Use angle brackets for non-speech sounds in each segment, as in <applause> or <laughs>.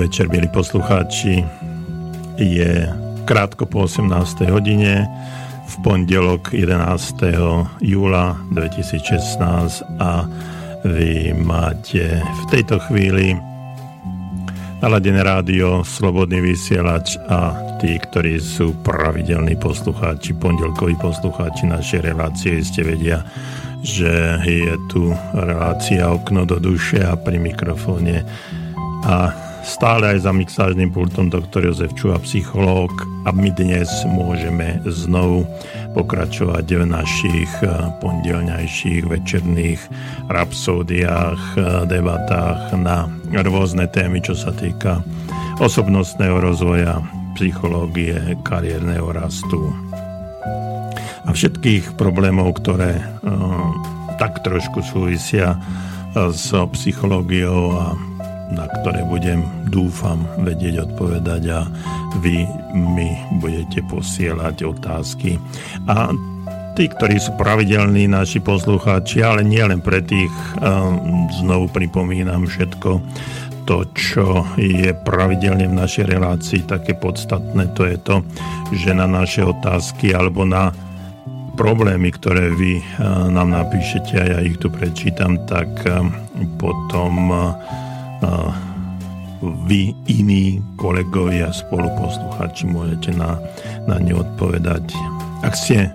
Večer, milí poslucháči. Je krátko po 18. hodine v pondelok 11. júla 2016 a vy máte v tejto chvíli naladené rádio, slobodný vysielač a tí, ktorí sú pravidelní poslucháči, pondelkoví poslucháči našej relácie, ste vedia, že je tu relácia Okno do duše a pri mikrofóne a stále aj za mixážnym pultom doktor Jozef Čuha, psychológ. A my dnes môžeme znovu pokračovať v našich eh, pondelňajších večerných rapsódiách, eh, debatách na rôzne témy, čo sa týka osobnostného rozvoja, psychológie, kariérneho rastu, a všetkých problémov, ktoré uh, tak trošku súvisia s psychológiou a na ktoré budem, dúfam, vedieť odpovedať a vy mi budete posielať otázky. A tí, ktorí sú pravidelní naši poslucháči, ale nie len pre tých, uh, znovu pripomínam všetko, to, čo je pravidelne v našej relácii také podstatné, to je to, že na naše otázky alebo na problémy, ktoré vy eh, nám napíšete a ja ich tu prečítam, tak eh, potom vy, iní kolegovia, spoluposluchači môžete na, na ne odpovedať. Ak ste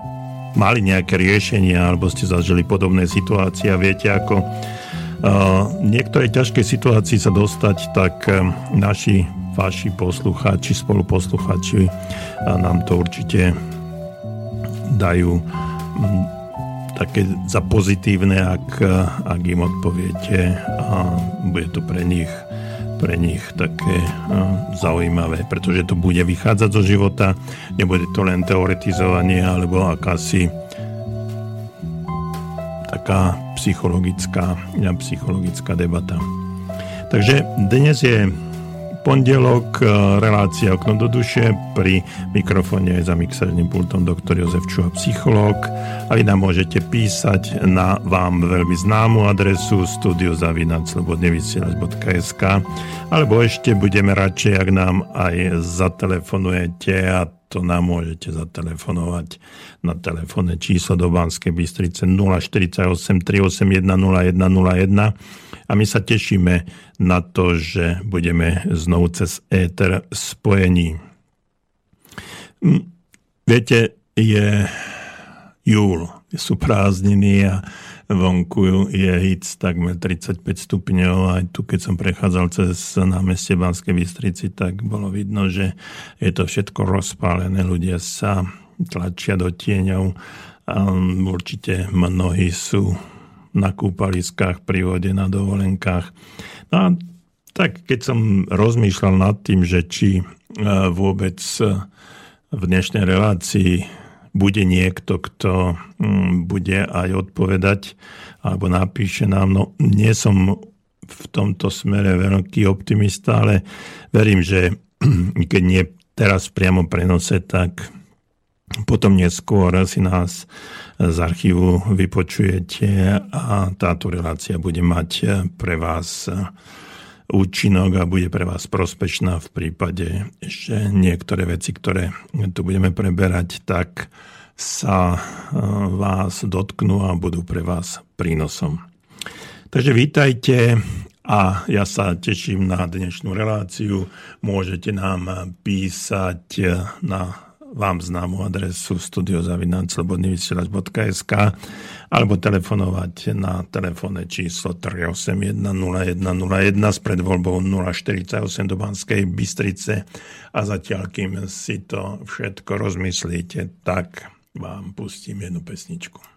mali nejaké riešenia alebo ste zažili podobné situácie a viete, ako uh, niektorej ťažkej situácii sa dostať, tak uh, naši vaši poslucháči, spoluposlucháči uh, nám to určite dajú mm, také za pozitívne, ak, ak im odpoviete a bude to pre nich, pre nich také zaujímavé, pretože to bude vychádzať zo života, nebude to len teoretizovanie alebo akási taká psychologická, psychologická debata. Takže dnes je pondelok, e, relácia Okno do duše, pri mikrofóne aj za mixerným pultom doktor Jozef Čuha, psychológ. A vy nám môžete písať na vám veľmi známu adresu studiozavinac.slobodnevysielač.sk alebo ešte budeme radšej, ak nám aj zatelefonujete a to nám môžete zatelefonovať na telefónne číslo do Banskej Bystrice 048 381 0101 a my sa tešíme na to, že budeme znovu cez éter spojení. Hm, viete, je júl, sú prázdniny a vonku je hic takmer 35 stupňov. Aj tu, keď som prechádzal cez námestie Banskej Bystrici, tak bolo vidno, že je to všetko rozpálené. Ľudia sa tlačia do tieňov. A určite mnohí sú na kúpaliskách, pri vode, na dovolenkách. No a tak keď som rozmýšľal nad tým, že či e, vôbec e, v dnešnej relácii bude niekto, kto mm, bude aj odpovedať alebo napíše nám, no nie som v tomto smere veľký optimista, ale verím, že <clears throat> keď nie teraz priamo prenose, tak potom neskôr si nás z archívu vypočujete a táto relácia bude mať pre vás účinok a bude pre vás prospešná v prípade, že niektoré veci, ktoré tu budeme preberať, tak sa e, vás dotknú a budú pre vás prínosom. Takže vítajte a ja sa teším na dnešnú reláciu. Môžete nám písať na vám známu adresu studiozavinac.slobodnyvysielač.sk alebo telefonovať na telefónne číslo 381 0101 s predvoľbou 048 do Banskej Bystrice a zatiaľ, kým si to všetko rozmyslíte, tak vám pustím jednu pesničku.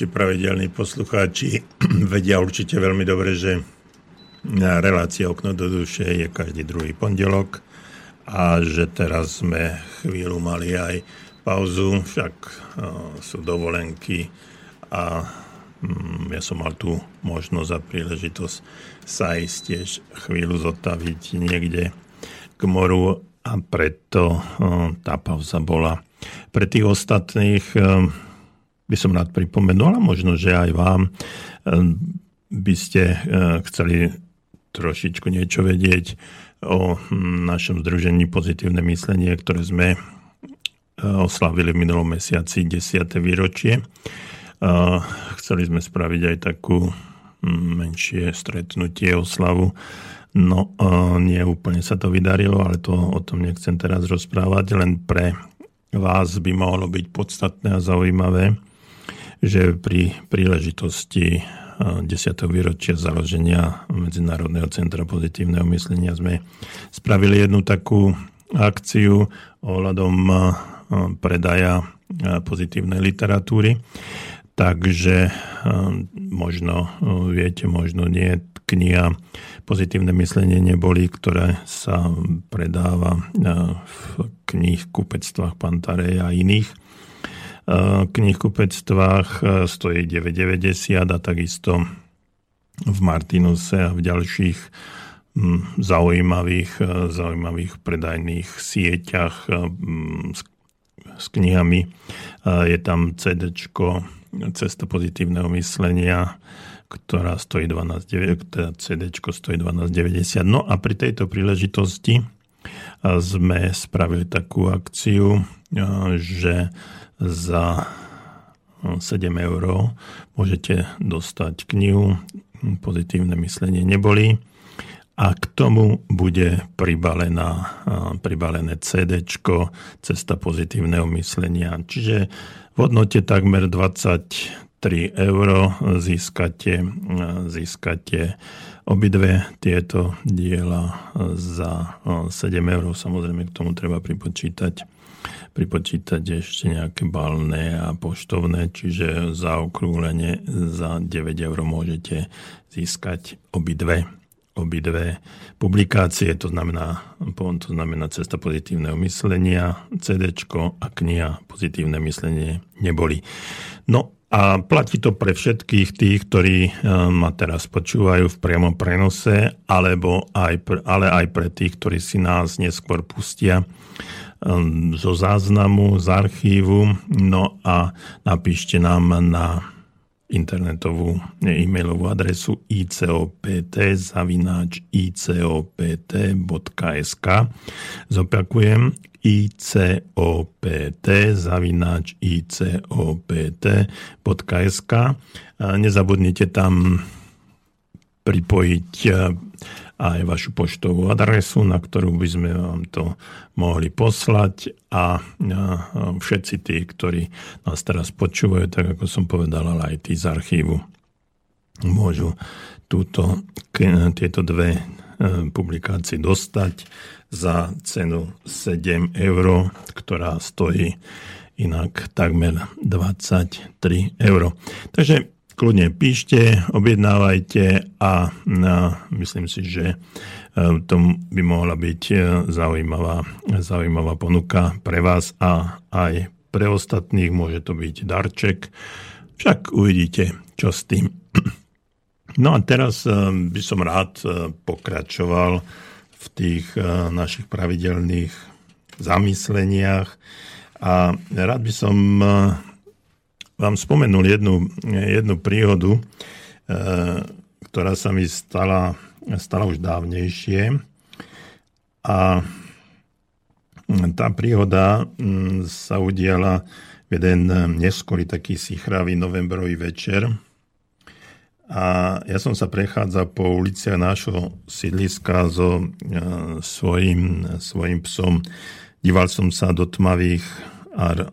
Naši pravidelní poslucháči <clears throat> vedia určite veľmi dobre, že relácia Okno do duše je každý druhý pondelok a že teraz sme chvíľu mali aj pauzu, však sú dovolenky a mm, ja som mal tu možnosť a príležitosť sa ísť tiež chvíľu zotaviť niekde k moru a preto tá pauza bola. Pre tých ostatných by som rád pripomenul, a možno, že aj vám eh, by ste eh, chceli trošičku niečo vedieť o hm, našom združení Pozitívne myslenie, ktoré sme eh, oslavili v minulom mesiaci 10. výročie. Chceli sme spraviť aj takú hm, menšie stretnutie, oslavu. No, nie úplne sa to vydarilo, ale to o tom nechcem teraz rozprávať, len pre vás by mohlo byť podstatné a zaujímavé, že pri príležitosti 10. výročia založenia Medzinárodného centra pozitívneho myslenia sme spravili jednu takú akciu ohľadom predaja pozitívnej literatúry. Takže možno viete, možno nie, kniha Pozitívne myslenie neboli, ktoré sa predáva v knih kupectvách Pantarej a iných knihkupectvách stojí 9,90 a takisto v Martinuse a v ďalších zaujímavých, zaujímavých predajných sieťach s, s knihami. Je tam CD Cesta pozitívneho myslenia, ktorá stojí 12, teda CD stojí 12,90. No a pri tejto príležitosti sme spravili takú akciu, že za 7 eur môžete dostať knihu Pozitívne myslenie neboli a k tomu bude pribalená, pribalené CD Cesta pozitívneho myslenia. Čiže v hodnote takmer 23 eur získate, získate obidve tieto diela za 7 eur. Samozrejme k tomu treba pripočítať pripočítať ešte nejaké balné a poštovné, čiže za okrúhlenie za 9 eur môžete získať obidve obidve publikácie, to znamená, to znamená Cesta pozitívneho myslenia, CD a kniha Pozitívne myslenie neboli. No a platí to pre všetkých tých, ktorí eh, ma teraz počúvajú v priamom prenose, alebo aj pre, ale aj pre tých, ktorí si nás neskôr pustia zo záznamu, z archívu, no a napíšte nám na internetovú e-mailovú adresu icopt zavináč icopt.sk Zopakujem icopt zavináč icopt.sk Nezabudnite tam pripojiť aj vašu poštovú adresu, na ktorú by sme vám to mohli poslať a všetci tí, ktorí nás teraz počúvajú, tak ako som povedal, ale aj tí z archívu môžu túto, tieto dve e, publikácie dostať za cenu 7 eur, ktorá stojí inak takmer 23 eur. Takže kľudne píšte, objednávajte a, a myslím si, že e, to by mohla byť e, zaujímavá, zaujímavá ponuka pre vás a aj pre ostatných. Môže to byť darček, však uvidíte, čo s tým. <clears throat> No a teraz e, by som rád pokračoval v tých našich pravidelných zamysleniach a rád by som vám spomenul jednu, jednu príhodu, e, ktorá sa mi stala, stala už dávnejšie. A tá príhoda mm, sa udiala v jeden neskorý taký sichravý novembrový večer. A ja som sa prechádzal po uliciach nášho sídliska so e, svojím, svojím psom. Díval som sa do tmavých a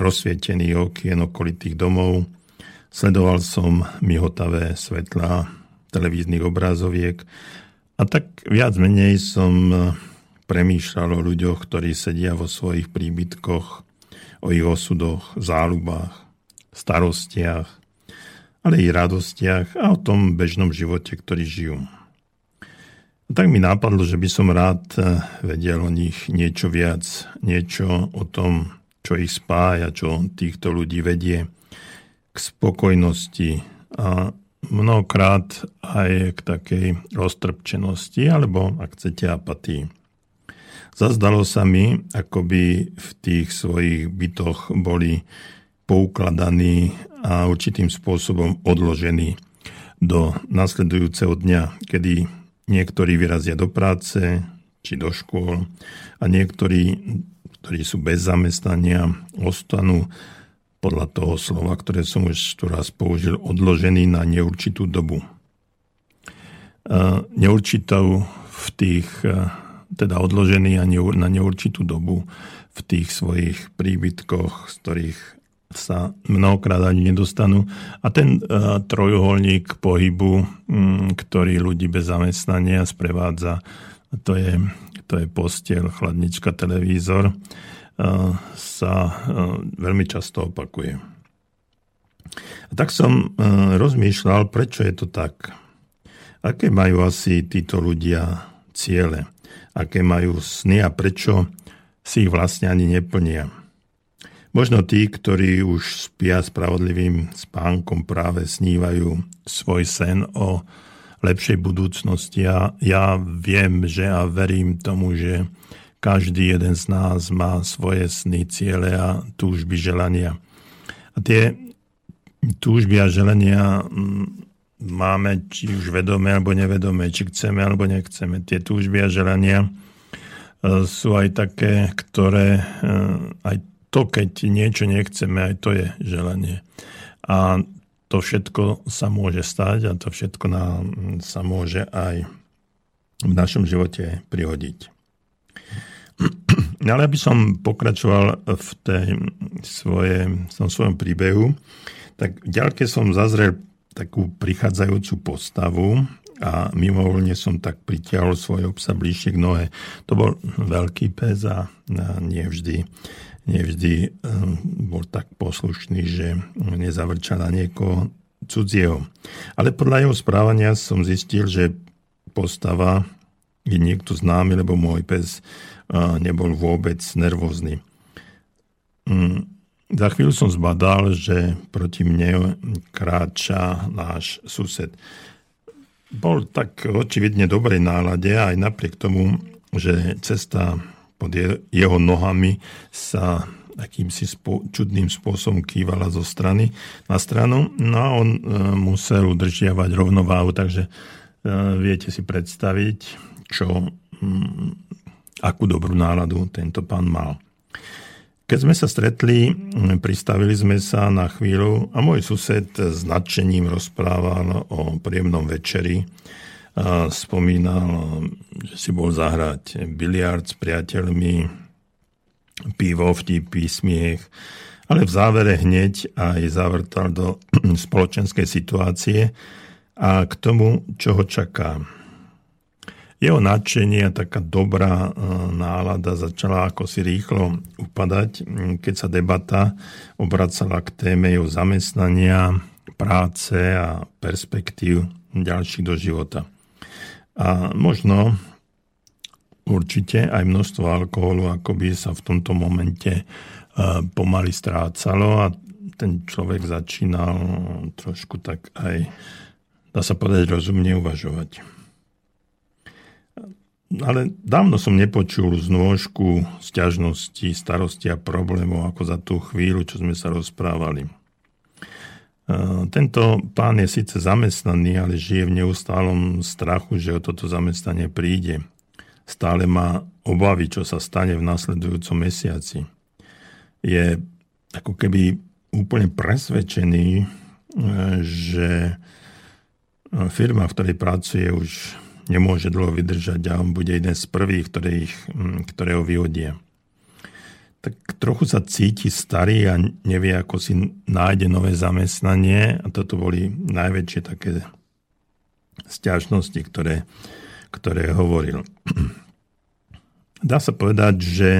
rozsvietených okien okolitých domov. Sledoval som mihotavé svetlá televíznych obrázoviek a tak viac menej som eh, premýšľal o ľuďoch, ktorí sedia vo svojich príbytkoch, o ich osudoch, záľubách, starostiach, ale i radostiach a o tom bežnom živote, ktorý žijú. A tak mi nápadlo, že by som rád eh, vedel o nich niečo viac, niečo o tom, čo ich spája, čo týchto ľudí vedie k spokojnosti a mnohokrát aj k takej roztrpčenosti alebo, ak chcete, apatii. Zazdalo sa mi, ako by v tých svojich bytoch boli poukladaní a určitým spôsobom odložení do nasledujúceho dňa, kedy Niektorí vyrazia do práce či do škôl a niektorí, ktorí sú bez zamestnania, ostanú podľa toho slova, ktoré som už tu raz použil, odložený na neurčitú dobu. Neurčitou v tých, teda odložený na neurčitú dobu v tých svojich príbytkoch, z ktorých sa mnohokrát ani nedostanú. A ten uh, trojuholník pohybu, ktorý ľudí bez zamestnania sprevádza, to je, to je postiel, chladnička, televízor, uh, sa uh, veľmi často opakuje. A tak som uh, rozmýšľal, prečo je to tak. Aké majú asi títo ľudia ciele? Aké majú sny a prečo si ich vlastne ani neplnia? Možno tí, ktorí už spia spravodlivým spánkom, práve snívajú svoj sen o lepšej budúcnosti. A ja viem, že a verím tomu, že každý jeden z nás má svoje sny, ciele a túžby, želania. A tie túžby a želania mm, máme či už vedomé alebo nevedomé, či chceme alebo nechceme. Tie túžby a želania e, sú aj také, ktoré e, aj to, keď niečo nechceme, aj to je želanie. A to všetko sa môže stať a to všetko nám sa môže aj v našom živote prihodiť. <clears throat> Ale aby som pokračoval v, tej svoje, v tom svojom príbehu, tak ďalke som zazrel takú prichádzajúcu postavu a mimovoľne som tak pritiahol svojho psa bližšie k nohe. To bol veľký pes a nie vždy nevždy eh, bol tak poslušný, že nezavrčal na niekoho cudzieho. Ale podľa jeho správania som zistil, že postava je niekto známy, lebo môj pes eh, nebol vôbec nervózny. Mm, za chvíľu som zbadal, že proti mne kráča náš sused. Bol tak očividne dobrej nálade aj napriek tomu, že cesta pod jeho nohami sa akýmsi spo, čudným spôsobom kývala zo strany na stranu. No a on e, musel udržiavať rovnováhu, takže e, viete si predstaviť, čo, m, akú dobrú náladu tento pán mal. Keď sme sa stretli, pristavili sme sa na chvíľu a môj sused s nadšením rozprával o príjemnom večeri, a spomínal, že si bol zahrať biliard s priateľmi, pivo, vtipy, smiech, ale v závere hneď aj zavrtal do <clears throat> spoločenskej situácie a k tomu, čo ho čaká. Jeho nadšenie a taká dobrá e, nálada začala ako si rýchlo upadať, keď sa debata obracala k téme jeho zamestnania, práce a perspektív ďalších do života. A možno určite aj množstvo alkoholu ako by sa v tomto momente e, pomaly strácalo a ten človek začínal trošku tak aj, dá sa povedať, rozumne uvažovať. Ale dávno som nepočul znôžku sťažnosti, starosti a problémov ako za tú chvíľu, čo sme sa rozprávali. Tento pán je síce zamestnaný, ale žije v neustálom strachu, že o toto zamestnanie príde. Stále má obavy, čo sa stane v nasledujúcom mesiaci. Je ako keby úplne presvedčený, e, že firma, v ktorej pracuje, už nemôže dlho vydržať a on bude jeden z prvých, ktorých, ktoré ho vyhodia tak trochu sa cíti starý a nevie, ako si nájde nové zamestnanie. A toto boli najväčšie také stiažnosti, ktoré, ktoré hovoril. Dá sa povedať, že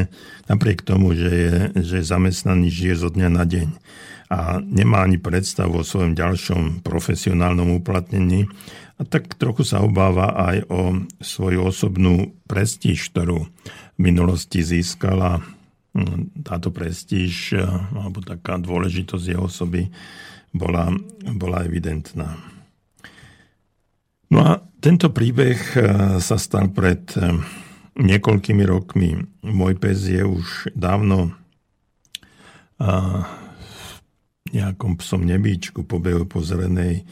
napriek tomu, že je, že je zamestnaný, žije zo dňa na deň. a nemá ani predstavu o svojom ďalšom profesionálnom uplatnení a tak trochu sa obáva aj o svoju osobnú prestíž, ktorú v minulosti získala táto prestíž alebo taká dôležitosť jeho osoby bola, bola evidentná. No a tento príbeh sa stal pred niekoľkými rokmi. Môj pes je už dávno nejakom psom nebíčku pobehu po zelenej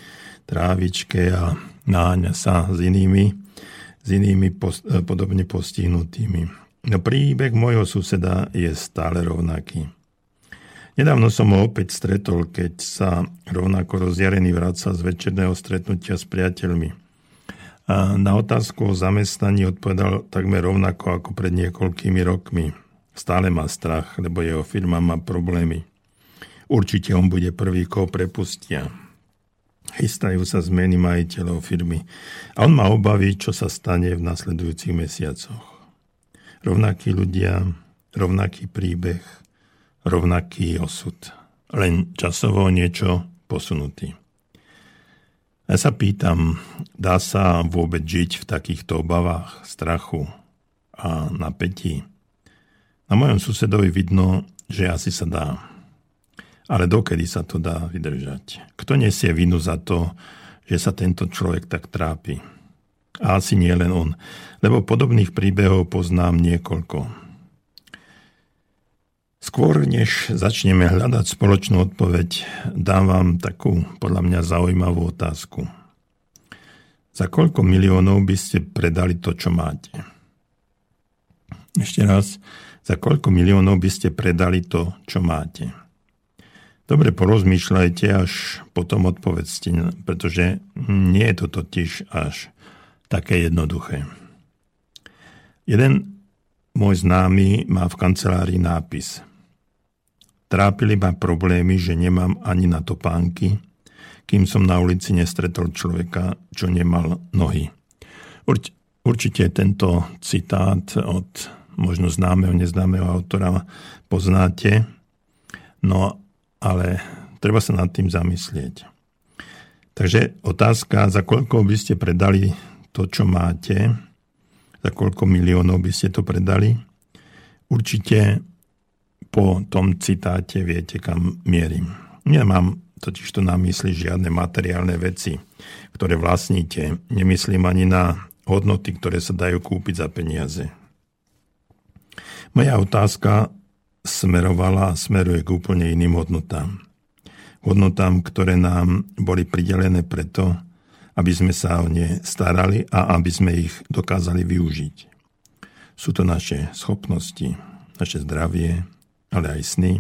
trávičke a náňa sa s inými, s inými podobne postihnutými. No príbeh môjho suseda je stále rovnaký. Nedávno som ho opäť stretol, keď sa rovnako rozjarený vracal z večerného stretnutia s priateľmi. A na otázku o zamestnaní odpovedal takmer rovnako ako pred niekoľkými rokmi. Stále má strach, lebo jeho firma má problémy. Určite on bude prvý, koho prepustia. Chystajú sa zmeny majiteľov firmy a on má obavy, čo sa stane v nasledujúcich mesiacoch. Rovnakí ľudia, rovnaký príbeh, rovnaký osud. Len časovo niečo posunutý. Ja sa pýtam, dá sa vôbec žiť v takýchto obavách, strachu a napätí? Na mojom susedovi vidno, že asi sa dá. Ale dokedy sa to dá vydržať? Kto nesie vinu za to, že sa tento človek tak trápi? A asi nie len on, lebo podobných príbehov poznám niekoľko. Skôr než začneme hľadať spoločnú odpoveď, dám vám takú podľa mňa zaujímavú otázku. Za koľko miliónov by ste predali to, čo máte? Ešte raz, za koľko miliónov by ste predali to, čo máte? Dobre porozmýšľajte, až potom odpovedzte, pretože nie je to totiž až také jednoduché. Jeden môj známy má v kancelárii nápis. Trápili ma problémy, že nemám ani na topánky, kým som na ulici nestretol človeka, čo nemal nohy. Urč, určite tento citát od možno známeho, neznámeho autora poznáte. No ale treba sa nad tým zamyslieť. Takže otázka, za koľko by ste predali to, čo máte, za koľko miliónov by ste to predali? Určite po tom citáte viete, kam mierim. Nemám totiž to na mysli žiadne materiálne veci, ktoré vlastníte. Nemyslím ani na hodnoty, ktoré sa dajú kúpiť za peniaze. Moja otázka smerovala a smeruje k úplne iným hodnotám. Hodnotám, ktoré nám boli pridelené preto, aby sme sa o ne starali a aby sme ich dokázali využiť. Sú to naše schopnosti, naše zdravie, ale aj sny,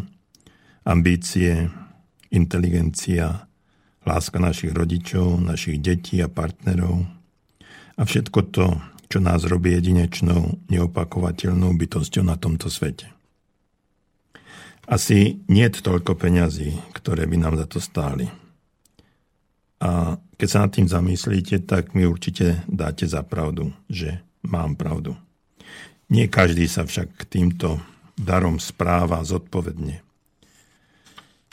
ambície, inteligencia, láska našich rodičov, našich detí a partnerov a všetko to, čo nás robí jedinečnou, neopakovateľnou bytosťou na tomto svete. Asi nie je toľko peňazí, ktoré by nám za to stáli. A keď sa nad tým zamyslíte, tak mi určite dáte za pravdu, že mám pravdu. Nie každý sa však k týmto darom správa zodpovedne.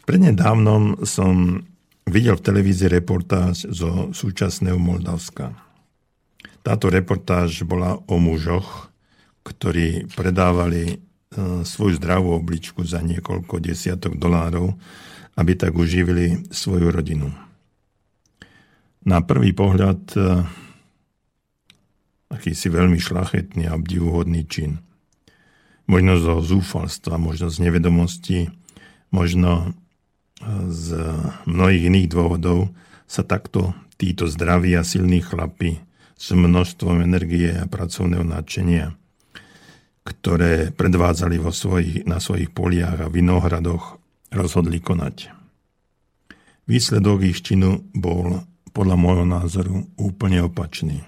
Prednedávnom som videl v televízii reportáž zo súčasného Moldavska. Táto reportáž bola o mužoch, ktorí predávali E, svoju zdravú obličku za niekoľko desiatok dolárov, aby tak uživili svoju rodinu. Na prvý pohľad e, akýsi veľmi šlachetný a obdivuhodný čin. Možno zo zúfalstva, možno z nevedomosti, možno e, z mnohých iných dôvodov sa takto títo zdraví a silní chlapi s množstvom energie a pracovného nadšenia ktoré predvádzali vo svojich, na svojich poliach a vinohradoch, rozhodli konať. Výsledok ich činu bol podľa môjho názoru úplne opačný.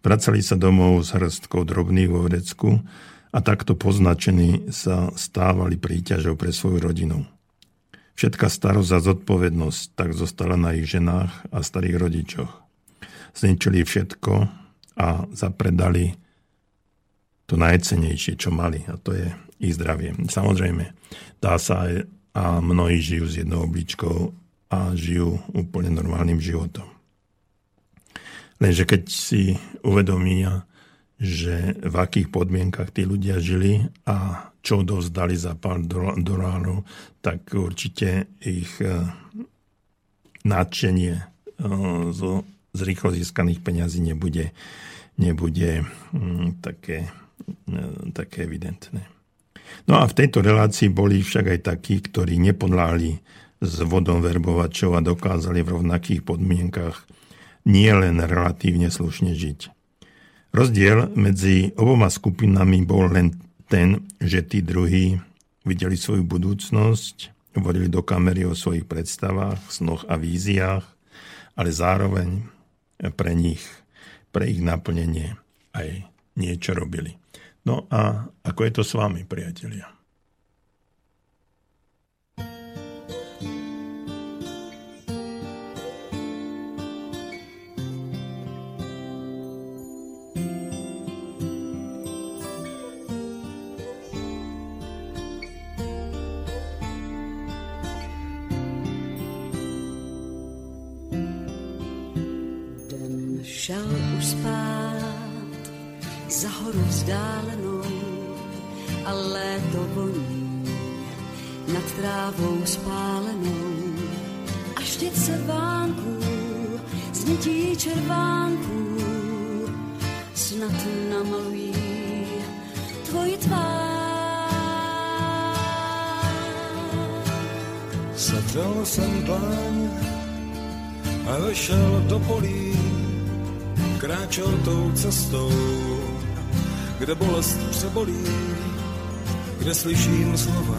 Vracali sa domov s hrstkou drobných vo vrecku a takto poznačení sa stávali príťažou pre svoju rodinu. Všetká starosť a zodpovednosť tak zostala na ich ženách a starých rodičoch. Zničili všetko a zapredali to najcenejšie, čo mali, a to je ich zdravie. Samozrejme, dá sa aj, a mnohí žijú s jednou obličkou a žijú úplne normálnym životom. Lenže keď si uvedomia, že v akých podmienkach tí ľudia žili a čo dovzdali za pár dolárov, tak určite ich e, nadšenie e, zo, z rýchlo získaných peňazí nebude, nebude mm, také, e, také evidentné. No a v tejto relácii boli však aj takí, ktorí nepodláli s vodom verbovačov a dokázali v rovnakých podmienkach nielen relatívne slušne žiť. Rozdiel medzi oboma skupinami bol len ten, že tí druhí videli svoju budúcnosť, hovorili do kamery o svojich predstavách, snoch a víziách, ale zároveň pre nich, pre ich naplnenie aj niečo robili. No a ako je to s vami, priatelia? Trávou spálenou a štětce vánků z nití červánků snad namalují tvoji tvár. Zavřel jsem dlaň a vešel do polí, kráčel tou cestou, kde bolest přebolí, kde slyším slova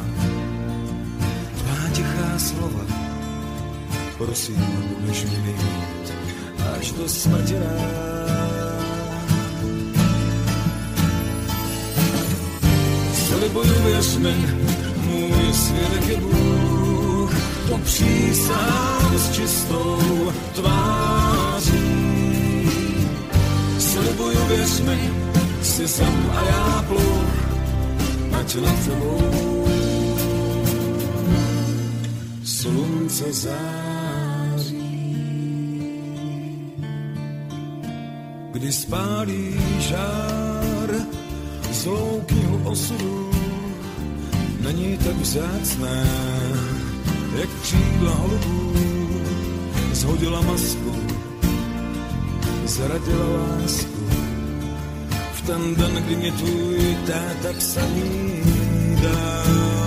slova. Prosím, budeš mi mít až do smrti Slibuju, věř mi, můj svědek je Bůh, to s čistou tváří. Slibuju, věř mi, si sem a já pluh, ať nad tebou slunce září. Kdy spálí žár z loukýho osudu, není tak vzácné, jak křídla holubů. Zhodila masku, zradila lásku, v ten den, kdy mě tvůj táta psaní dál.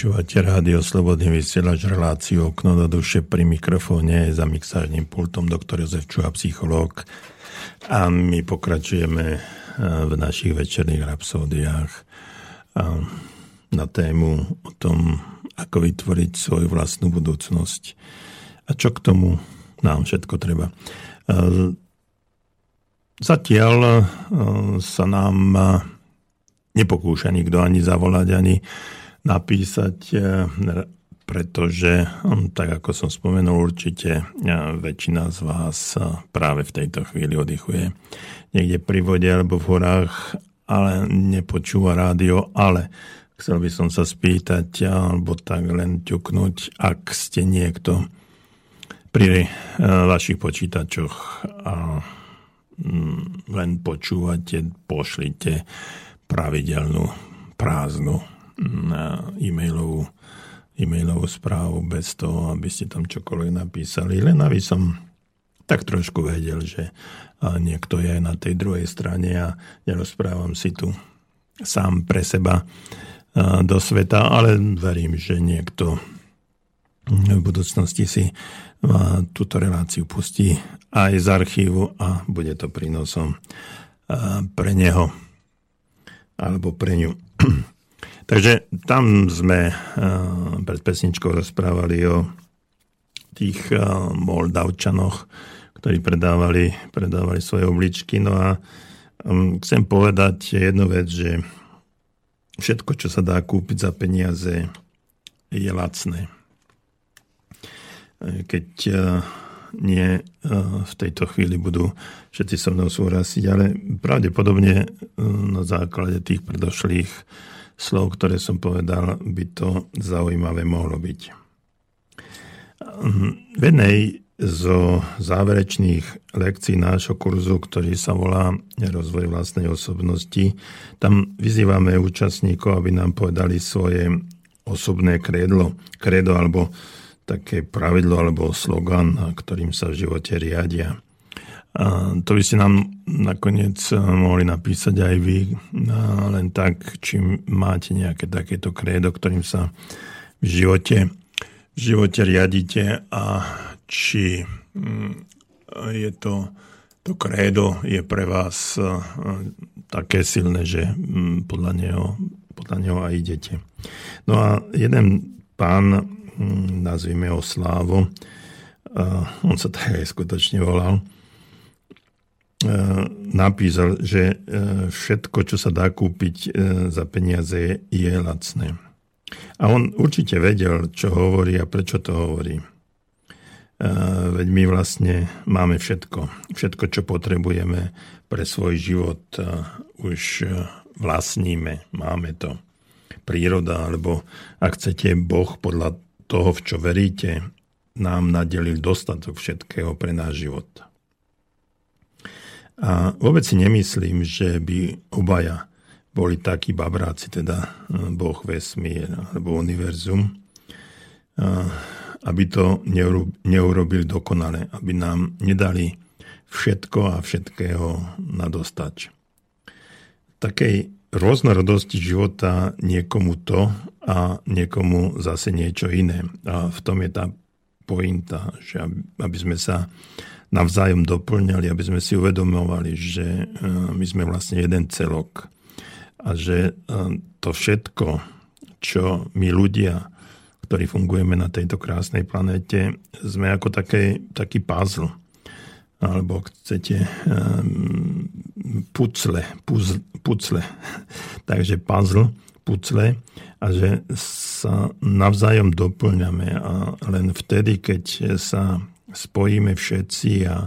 Počúvate rádio Slobodný vysielač reláciu Okno do duše pri mikrofóne za mixážnym pultom doktor Jozef Čuha, psychológ. A my pokračujeme v našich večerných rapsódiách na tému o tom, ako vytvoriť svoju vlastnú budúcnosť. A čo k tomu nám všetko treba. Zatiaľ sa nám nepokúša nikto ani zavolať, ani napísať, pretože, tak ako som spomenul, určite väčšina z vás práve v tejto chvíli oddychuje niekde pri vode alebo v horách, ale nepočúva rádio, ale chcel by som sa spýtať, alebo tak len ťuknúť, ak ste niekto pri vašich počítačoch a mm, len počúvate, pošlite pravidelnú prázdnu e-mailovú, e-mailovú správu bez toho, aby ste tam čokoľvek napísali. Len aby som tak trošku vedel, že niekto je na tej druhej strane a nerozprávam si tu sám pre seba do sveta, ale verím, že niekto v budúcnosti si túto reláciu pustí aj z archívu a bude to prínosom pre neho alebo pre ňu. <clears throat> Takže tam sme pred pesničkou rozprávali o tých Moldavčanoch, ktorí predávali, predávali svoje obličky. No a um, chcem povedať jednu vec, že všetko, čo sa dá kúpiť za peniaze, je lacné. Keď uh, nie v tejto chvíli budú všetci so mnou súhlasiť, ale pravdepodobne na základe tých predošlých slov, ktoré som povedal, by to zaujímavé mohlo byť. V jednej zo záverečných lekcií nášho kurzu, ktorý sa volá Rozvoj vlastnej osobnosti. Tam vyzývame účastníkov, aby nám povedali svoje osobné kredlo, kredo alebo také pravidlo alebo slogan, ktorým sa v živote riadia. To by ste nám nakoniec mohli napísať aj vy, len tak, či máte nejaké takéto krédo, ktorým sa v živote, v živote riadite a či mm, je to, to krédo je pre vás e, také silné, že mm, podľa neho, podľa neho aj idete. No a jeden pán, mm, nazvime ho Slávo, on sa tak aj skutočne volal, e, napísal, že e, všetko, čo sa dá kúpiť za peniaze, je lacné. A on určite vedel, čo hovorí a prečo to hovorí. Eh, veď my vlastne máme všetko. Všetko, čo potrebujeme pre svoj život, eh, už eh, vlastníme, máme to. Príroda, alebo ak chcete, Boh podľa toho, v čo veríte, nám nadelil dostatok všetkého pre náš život. A vôbec si nemyslím, že by obaja boli takí babráci, teda Boh, vesmír alebo univerzum aby to neurobili dokonale, aby nám nedali všetko a všetkého nadostač. Takej rôznorodosti života niekomu to a niekomu zase niečo iné. A v tom je tá pointa, že aby sme sa navzájom doplňali, aby sme si uvedomovali, že e, my sme vlastne jeden celok a že e, to všetko, čo my ľudia ktorí fungujeme na tejto krásnej planéte, sme ako také, taký puzzle. Alebo chcete um, pucle, puzzle, pucle. <laughs> Takže puzzle, pucle a že sa navzájom doplňame a len vtedy, keď sa spojíme všetci a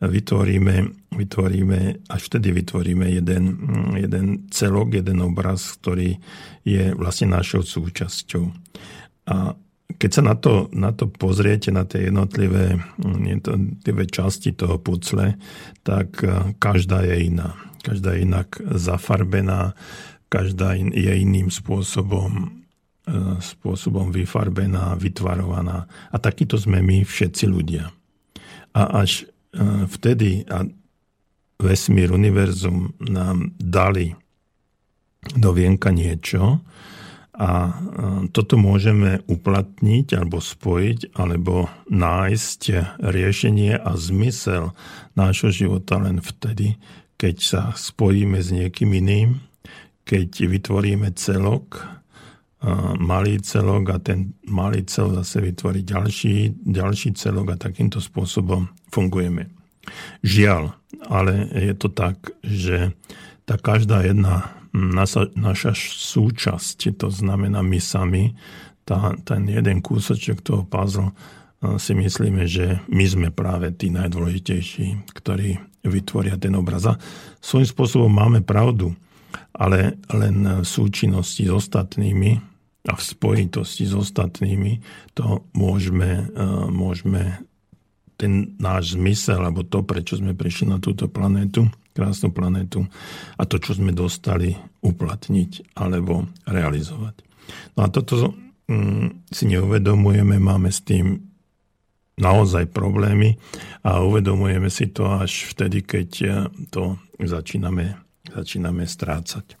vytvoríme, vytvoríme, až vtedy vytvoríme jeden, jeden celok, jeden obraz, ktorý je vlastne našou súčasťou. A keď sa na to, na to pozriete, na tie jednotlivé, jednotlivé časti toho pucle, tak e, každá je iná. Každá je inak zafarbená, každá je iným spôsobom, spôsobom vyfarbená, vytvarovaná. A takýto sme my všetci ľudia. A až e, vtedy a vesmír, univerzum nám dali do vienka niečo, a toto môžeme uplatniť alebo spojiť alebo nájsť riešenie a zmysel nášho života len vtedy, keď sa spojíme s niekým iným, keď vytvoríme celok malý celok a ten malý celok zase vytvorí ďalší, ďalší celok a takýmto spôsobom fungujeme. Žiaľ, ale je to tak, že tá každá jedna naša, naša súčasť, to znamená my sami, tá, ten jeden kúsoček toho puzzle, si myslíme, že my sme práve tí najdôležitejší, ktorí vytvoria ten obraz. A svojím spôsobom máme pravdu, ale len v súčinnosti s ostatnými a v spojitosti s ostatnými to môžeme, môžeme ten náš zmysel, alebo to, prečo sme prišli na túto planétu, krásnu planétu a to, čo sme dostali, uplatniť alebo realizovať. No a toto mm, si neuvedomujeme, máme s tým naozaj problémy a uvedomujeme si to až vtedy, keď eh, to začíname, začíname strácať.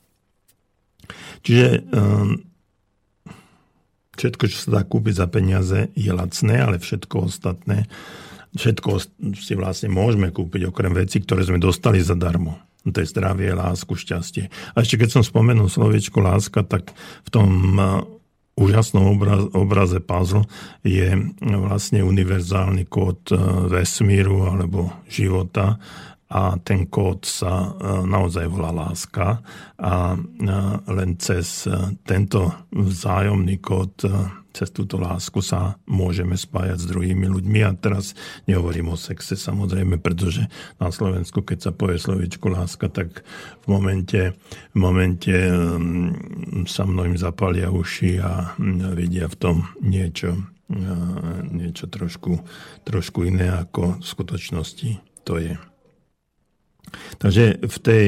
Čiže eh, všetko, čo sa dá kúpiť za peniaze, je lacné, ale všetko ostatné, všetko si vlastne môžeme kúpiť, okrem veci, ktoré sme dostali zadarmo. To je zdravie, lásku, šťastie. A ešte keď som spomenul sloviečko láska, tak v tom eh, úžasnom obraz, obraze puzzle je vlastne univerzálny kód e, vesmíru alebo života a ten kód sa e, naozaj volá láska a e, len cez tento vzájomný kód cez túto lásku sa môžeme spájať s druhými ľuďmi. A teraz nehovorím o sexe samozrejme, pretože na Slovensku, keď sa povie slovičko láska, tak v momente, v momente sa mnohým zapalia uši a vidia v tom niečo, niečo trošku, trošku iné, ako v skutočnosti to je. Takže v tej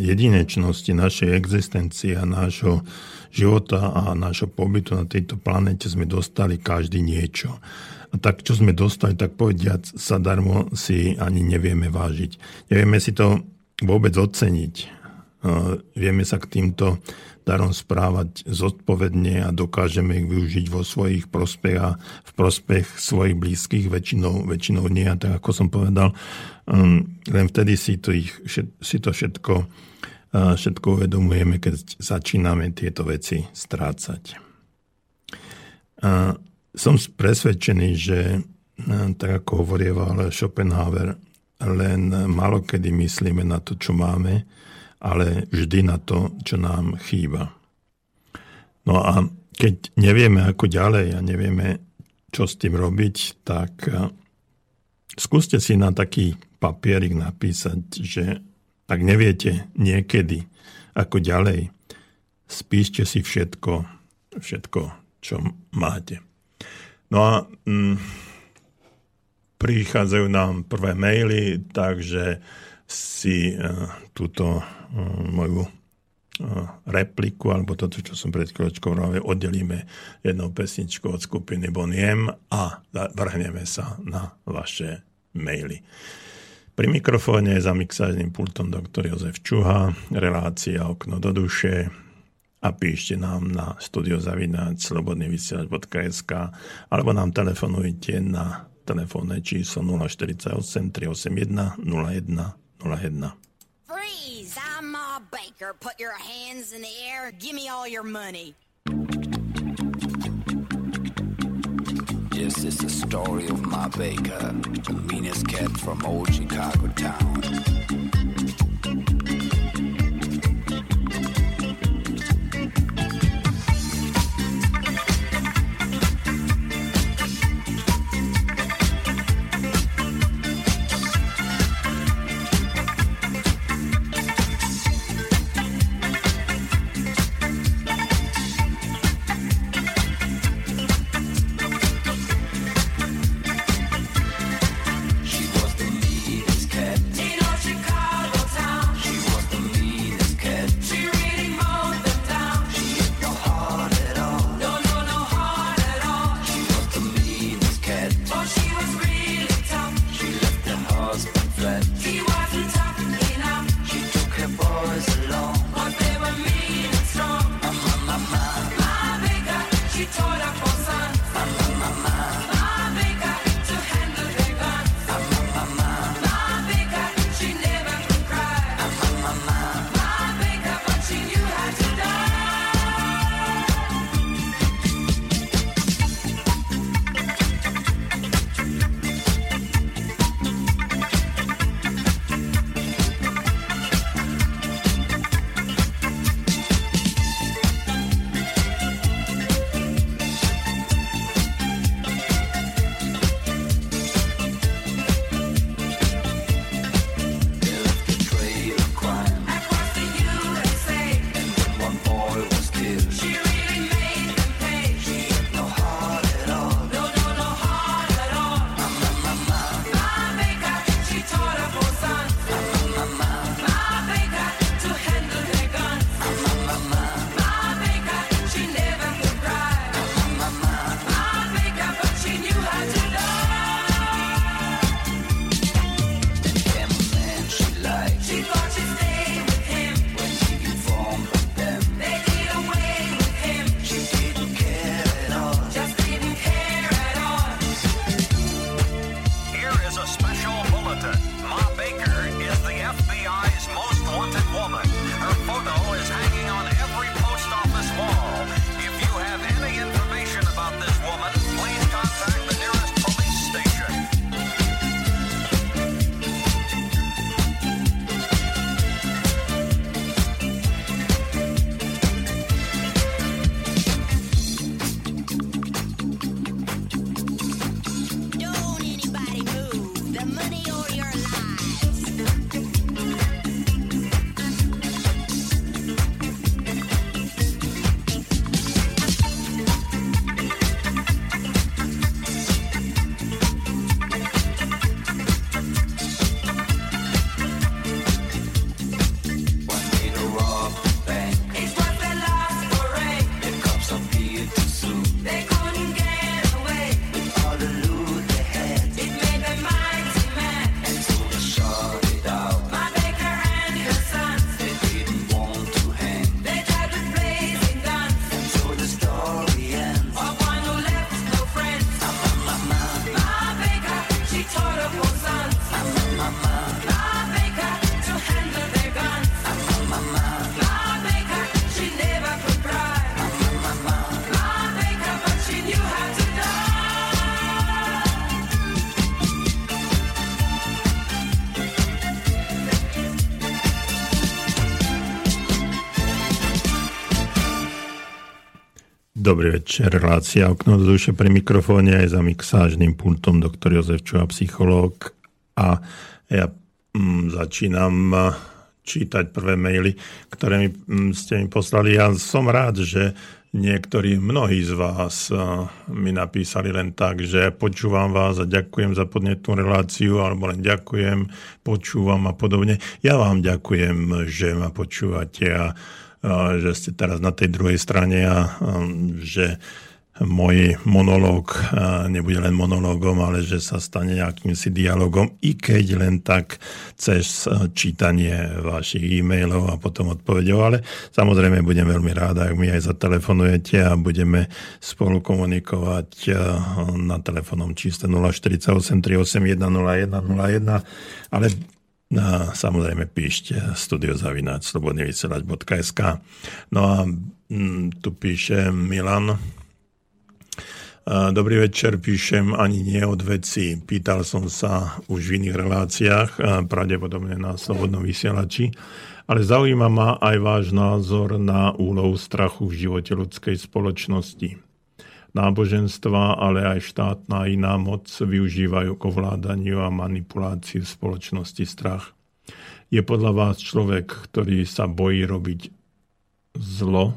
jedinečnosti našej existencie a nášho života a nášho pobytu na tejto planete sme dostali každý niečo. A tak, čo sme dostali, tak povediať sa darmo si ani nevieme vážiť. Nevieme si to vôbec oceniť. Vieme sa k týmto darom správať zodpovedne a dokážeme ich využiť vo svojich prospech a v prospech svojich blízkych, väčšinou, väčšinou nie. A tak ako som povedal, um, len vtedy si to, ich, si to všetko, všetko uvedomujeme, keď začíname tieto veci strácať. Som presvedčený, že tak ako hovorieval Schopenhauer, len malokedy myslíme na to, čo máme, ale vždy na to, čo nám chýba. No a keď nevieme ako ďalej a nevieme, čo s tým robiť, tak eh, skúste si na taký papierik napísať, že ak neviete niekedy ako ďalej, spíšte si všetko, všetko, čo máte. No a mm, prichádzajú nám prvé maily, takže si uh, túto moju repliku, alebo toto, čo som pred chvíľočkou hovoril, oddelíme jednou pesničkou od skupiny Boniem a vrhneme sa na vaše maily. Pri mikrofóne za mixážnym pultom doktor Jozef Čuha, relácia Okno do duše a píšte nám na studiozavináč.slobodnyvysielač.sk alebo nám telefonujte na telefónne číslo 048 381 01 01. Freeze! I'm Ma Baker. Put your hands in the air. Give me all your money. This is the story of Ma Baker, the meanest cat from old Chicago town. Dobrý večer, relácia Okno do duše pri mikrofóne aj za mixážnym pultom doktor Jozef Čuha, psychológ. A ja mm, začínam čítať prvé maily, ktoré mi, mm, ste mi poslali. Ja som rád, že niektorí, mnohí z vás mi napísali len tak, že počúvam vás a ďakujem za podnetnú reláciu, alebo len ďakujem, počúvam a podobne. Ja vám ďakujem, že ma počúvate a že ste teraz na tej druhej strane a že môj monológ nebude len monológom, ale že sa stane akýmsi dialogom, i keď len tak cez čítanie vašich e-mailov a potom odpovedov, ale samozrejme budem veľmi rád, ak mi aj zatelefonujete a budeme spolu komunikovať na telefónnom čísle 048 381 0101, ale a samozrejme píšte studiozavináč slobodnyvysielač.sk No a mm, tu píše Milan. Dobrý večer, píšem ani nie od veci. Pýtal som sa už v iných reláciách, pravdepodobne na Slobodnom vysielači, ale zaujíma ma aj váš názor na úlohu strachu v živote ľudskej spoločnosti náboženstva, ale aj štátna a iná moc využívajú k ovládaniu a manipulácii v spoločnosti strach. Je podľa vás človek, ktorý sa bojí robiť zlo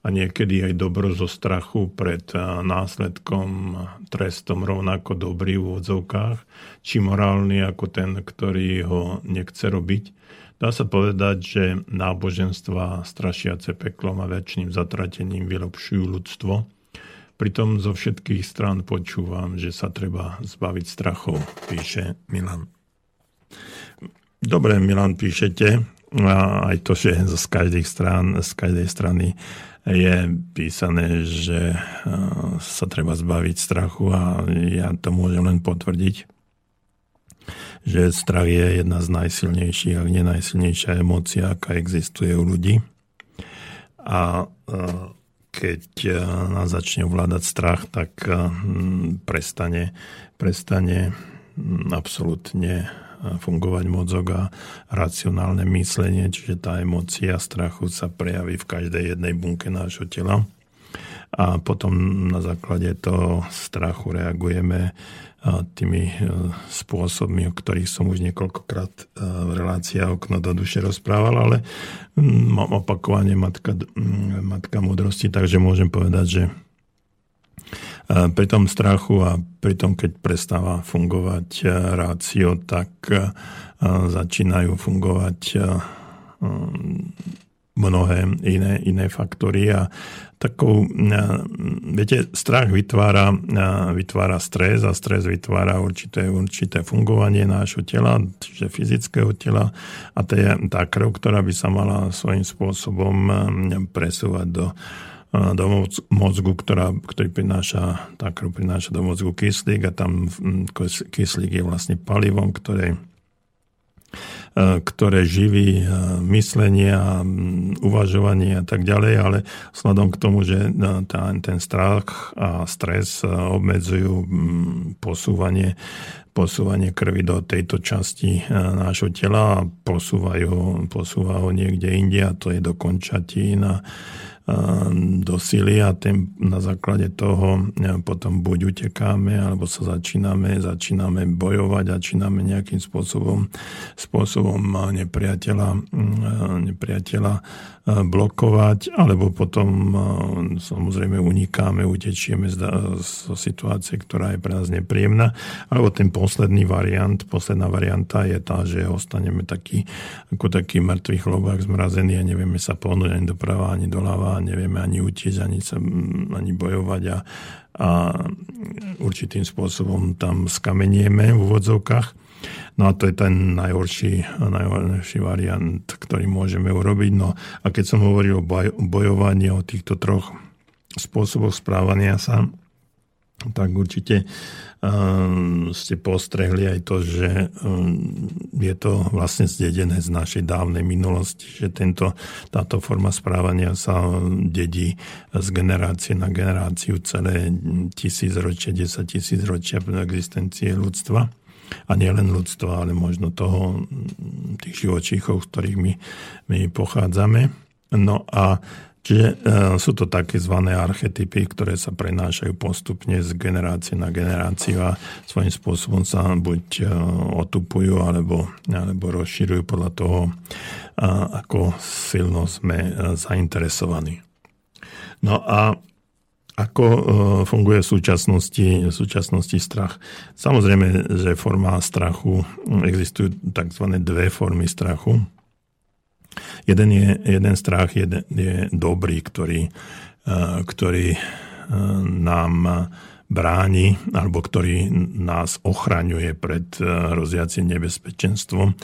a niekedy aj dobro zo strachu pred následkom, trestom rovnako dobrý v úvodzovkách, či morálny ako ten, ktorý ho nechce robiť. Dá sa povedať, že náboženstva strašiace peklom a väčšným zatratením vylepšujú ľudstvo. Pritom zo všetkých strán počúvam, že sa treba zbaviť strachov, píše Milan. Dobre, Milan, píšete. A aj to, že z každej, strán, z každej strany je písané, že sa treba zbaviť strachu a ja to môžem len potvrdiť že strach je jedna z najsilnejších, ak nie najsilnejšia emócia, aká existuje u ľudí. A keď nás začne ovládať strach, tak prestane, prestane absolútne fungovať mozog a racionálne myslenie, čiže tá emócia strachu sa prejaví v každej jednej bunke nášho tela. A potom na základe toho strachu reagujeme tými e, spôsobmi, o ktorých som už niekoľkokrát e, v relácii okno do duše rozprával, ale mám opakovanie matka, matka múdrosti, takže môžem povedať, že e, pri tom strachu a pri tom, keď prestáva fungovať rácio, tak začínajú fungovať mnohé iné, iné faktory a takou, viete, strach vytvára, vytvára stres a stres vytvára určité, určité fungovanie nášho tela, čiže fyzického tela a to je tá krv, ktorá by sa mala svojím spôsobom presúvať do do mozgu, ktorá, ktorý prináša, tá krv prináša do mozgu kyslík a tam kyslík je vlastne palivom, ktoré ktoré živí e, myslenie a uvažovanie a tak ďalej, ale vzhľadom k tomu, že e, ten strach a stres obmedzujú posúvanie, posúvanie krvi do tejto časti nášho tela a posúvajú, posúvajú niekde inde a to je do končatín a do sily a tým, na základe toho potom buď utekáme, alebo sa začíname, začíname bojovať, začíname nejakým spôsobom, spôsobom nepriateľa, nepriateľa blokovať, alebo potom samozrejme unikáme, utečieme zo situácie, ktorá je pre nás nepríjemná. Alebo ten posledný variant, posledná varianta je tá, že ostaneme taký, ako taký mŕtvý chlobák zmrazený a nevieme sa pohnúť ani doprava, ani doľava, nevieme ani utiecť, ani, sa, ani bojovať a, a určitým spôsobom tam skamenieme v úvodzovkách. No a to je ten najhorší, najhorší variant, ktorý môžeme urobiť. No a keď som hovoril o bojovaní, o týchto troch spôsoboch správania sa, tak určite um, ste postrehli aj to, že um, je to vlastne zdedené z našej dávnej minulosti, že tento, táto forma správania sa dedí z generácie na generáciu celé tisícročia, desať tisícročia existencie ľudstva a nielen ľudstva, ale možno toho, tých živočíchov, z ktorých my, my pochádzame. No a Čiže e, sú to také zvané archetypy, ktoré sa prenášajú postupne z generácie na generáciu a svojím spôsobom sa buď e, otupujú alebo, alebo rozširujú podľa toho, e, ako silno sme zainteresovaní. No a ako funguje v súčasnosti, v súčasnosti strach? Samozrejme, že forma strachu, existujú tzv. dve formy strachu. Jeden, je, jeden strach je, je dobrý, ktorý, e, ktorý e, nám bráni alebo ktorý nás ochraňuje pred hroziacim nebezpečenstvom.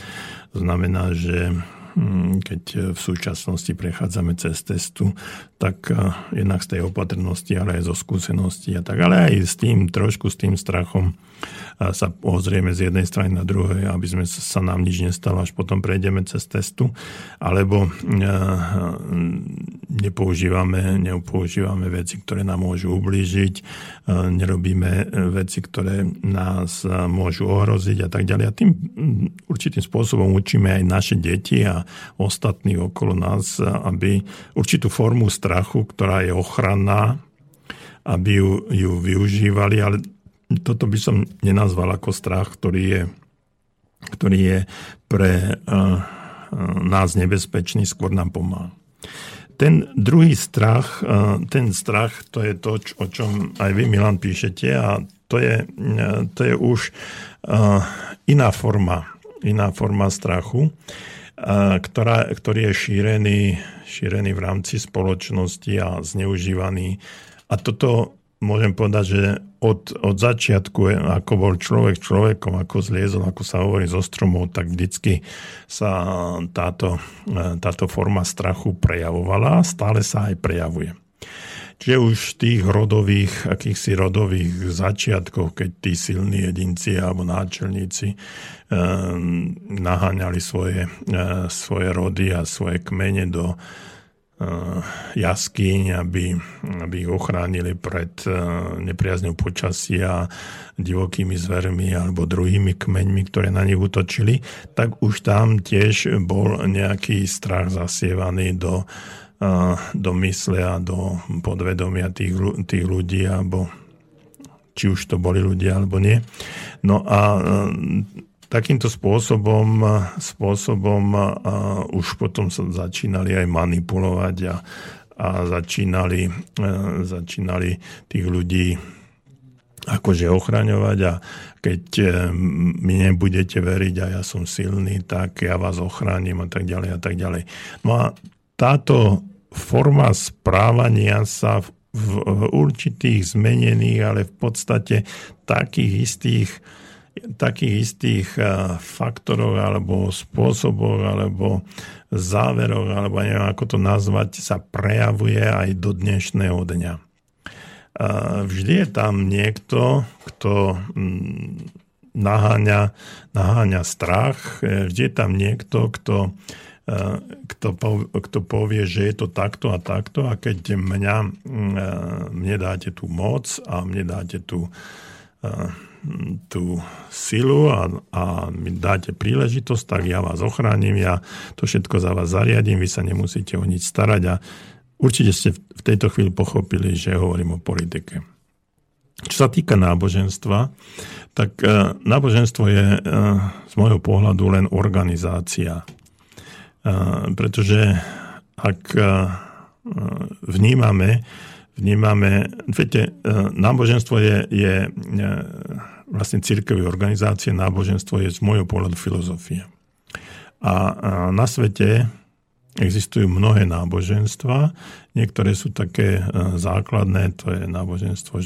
Znamená, že hm, keď v súčasnosti prechádzame cez testu, tak jednak z tej opatrnosti, ale aj zo skúsenosti a tak, ale aj s tým, trošku s tým strachom sa pozrieme z jednej strany na druhej, aby sme sa nám nič nestalo, až potom prejdeme cez testu, alebo e, nepoužívame, nepoužívame veci, ktoré nám môžu ublížiť, nerobíme veci, ktoré nás môžu ohroziť a tak ďalej. A tým určitým spôsobom učíme aj naše deti a ostatní okolo nás, aby určitú formu strachu, ktorá je ochranná, aby ju, ju využívali, ale toto by som nenazval ako strach, ktorý je, ktorý je pre uh, nás nebezpečný, skôr nám pomáha. Ten druhý strach, uh, ten strach, to je to, o čom aj vy, Milan, píšete a to je, uh, to je už iná forma, iná forma strachu, ktorá, ktorý je šírený, šírený v rámci spoločnosti a zneužívaný. A toto môžem povedať, že od, od začiatku, ako bol človek človekom, ako zliezol, ako sa hovorí zo stromov, tak vždycky sa táto, táto forma strachu prejavovala a stále sa aj prejavuje. Čiže už v tých rodových, akýchsi rodových začiatkoch, keď tí silní jedinci alebo náčelníci eh, naháňali svoje, eh, svoje rody a svoje kmene do, Eh, jaskyň, aby, aby ich ochránili pred eh, nepriazňou počasia, divokými zvermi alebo druhými kmeňmi, ktoré na nich útočili, tak už tam tiež bol nejaký strach zasievaný do, do mysle a do podvedomia tých, tých ľudí, alebo či už to boli ľudia alebo nie. No a takýmto spôsobom, spôsobom už potom sa začínali aj manipulovať a, a začínali, začínali tých ľudí akože ochraňovať a keď e, mi nebudete veriť a ja som silný, tak ja vás ochránim a tak ďalej a tak ďalej. No a táto forma správania sa v, v určitých zmenených, ale v podstate takých istých takých istých eh, faktoroch alebo spôsoboch alebo záveroch, alebo neviem ako to nazvať, sa prejavuje aj do dnešného dňa. Eh, vždy je tam niekto, kto mm, naháňa, naháňa strach, eh, vždy je tam niekto, kto, kto, kto povie, že je to takto a takto a keď mňa, mm, mne dáte tú moc a mne dáte tú tú silu a, a mi dáte príležitosť, tak ja vás ochránim, ja to všetko za vás zariadím, vy sa nemusíte o nič starať a určite ste v tejto chvíli pochopili, že hovorím o politike. Čo sa týka náboženstva, tak náboženstvo je z môjho pohľadu len organizácia. Pretože ak vnímame, vnímame, viete, náboženstvo je, je vlastne církevy organizácie, náboženstvo je z môjho pohľadu filozofia. A na svete existujú mnohé náboženstva. Niektoré sú také základné, to je náboženstvo e,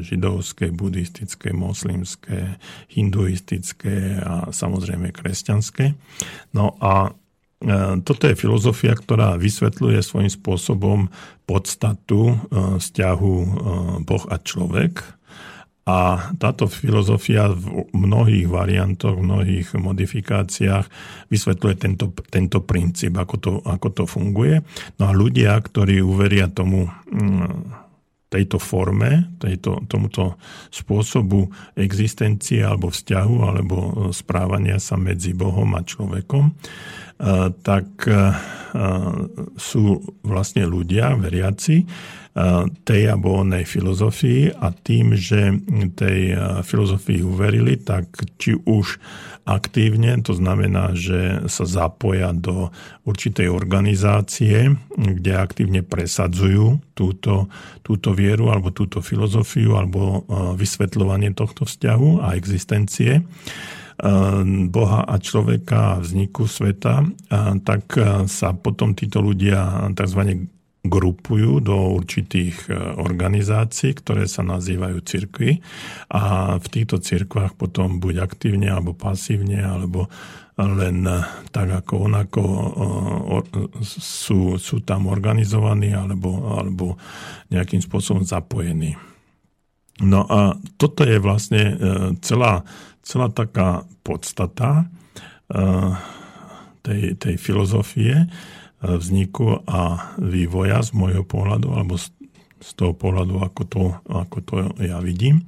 židovské, buddhistické, moslimské, hinduistické a samozrejme kresťanské. No a toto je filozofia, ktorá vysvetľuje svojím spôsobom podstatu vzťahu Boh a človek a táto filozofia v mnohých variantoch, v mnohých modifikáciách vysvetľuje tento, tento princíp, ako to, ako to funguje. No a ľudia, ktorí uveria tomu mm, tejto forme, tejto, tomuto spôsobu existencie alebo vzťahu alebo správania sa medzi Bohom a človekom, tak sú vlastne ľudia, veriaci, tej alebo onej filozofii a tým, že tej filozofii uverili, tak či už aktívne, to znamená, že sa zapoja do určitej organizácie, kde aktívne presadzujú túto, túto vieru alebo túto filozofiu alebo vysvetľovanie tohto vzťahu a existencie Boha a človeka a vzniku sveta, tak sa potom títo ľudia tzv grupujú do určitých e, organizácií, ktoré sa nazývajú cirkvy a v týchto cirkvách potom buď aktívne alebo pasívne alebo len tak ako onako e, sú, sú tam organizovaní alebo, alebo nejakým spôsobom zapojení. No a toto je vlastne e, celá, celá taká podstata tej, tej filozofie, vzniku a vývoja z môjho pohľadu, alebo z, toho pohľadu, ako to, ako to ja vidím.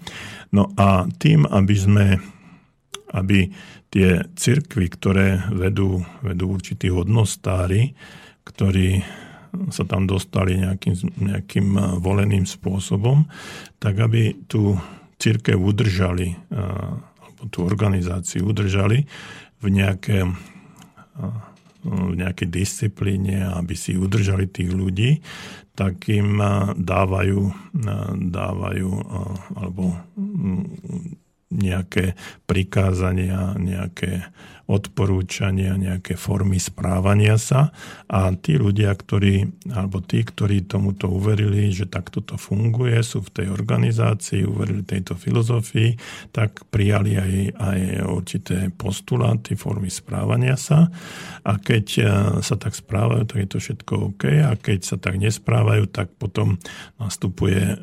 No a tým, aby sme, aby tie cirkvy, ktoré vedú, vedú určití hodnostári, ktorí sa tam dostali nejakým, nejakým voleným spôsobom, tak aby tú církev udržali, alebo tú organizáciu udržali v nejaké v nejakej disciplíne, aby si udržali tých ľudí, tak im dávajú, dávajú alebo mm, nejaké prikázania, nejaké odporúčania, nejaké formy správania sa. A tí ľudia, ktorí, alebo tí, ktorí tomuto uverili, že takto to funguje, sú v tej organizácii, uverili tejto filozofii, tak prijali aj, aj určité postuláty, formy správania sa. A keď e, sa tak správajú, tak je to všetko OK. A keď sa tak nesprávajú, tak potom nastupuje e,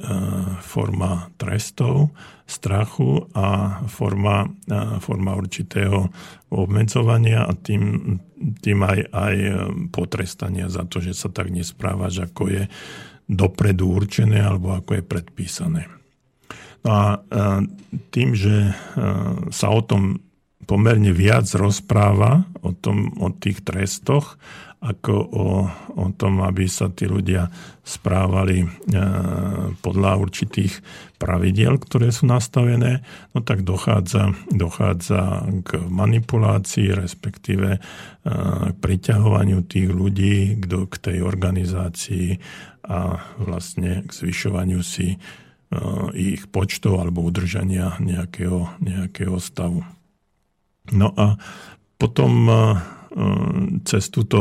forma trestov, strachu a forma, forma určitého obmedzovania a tým, tým aj, aj potrestania za to, že sa tak nesprávaš, ako je dopredu určené alebo ako je predpísané. No a tým, že sa o tom pomerne viac rozpráva, o, tom, o tých trestoch, ako o, o tom, aby sa tí ľudia správali e, podľa určitých pravidiel, ktoré sú nastavené, no tak dochádza, dochádza k manipulácii, respektíve e, k priťahovaniu tých ľudí k, k tej organizácii a vlastne k zvyšovaniu si e, ich počtov alebo udržania nejakého, nejakého stavu. No a potom Ehm, cez túto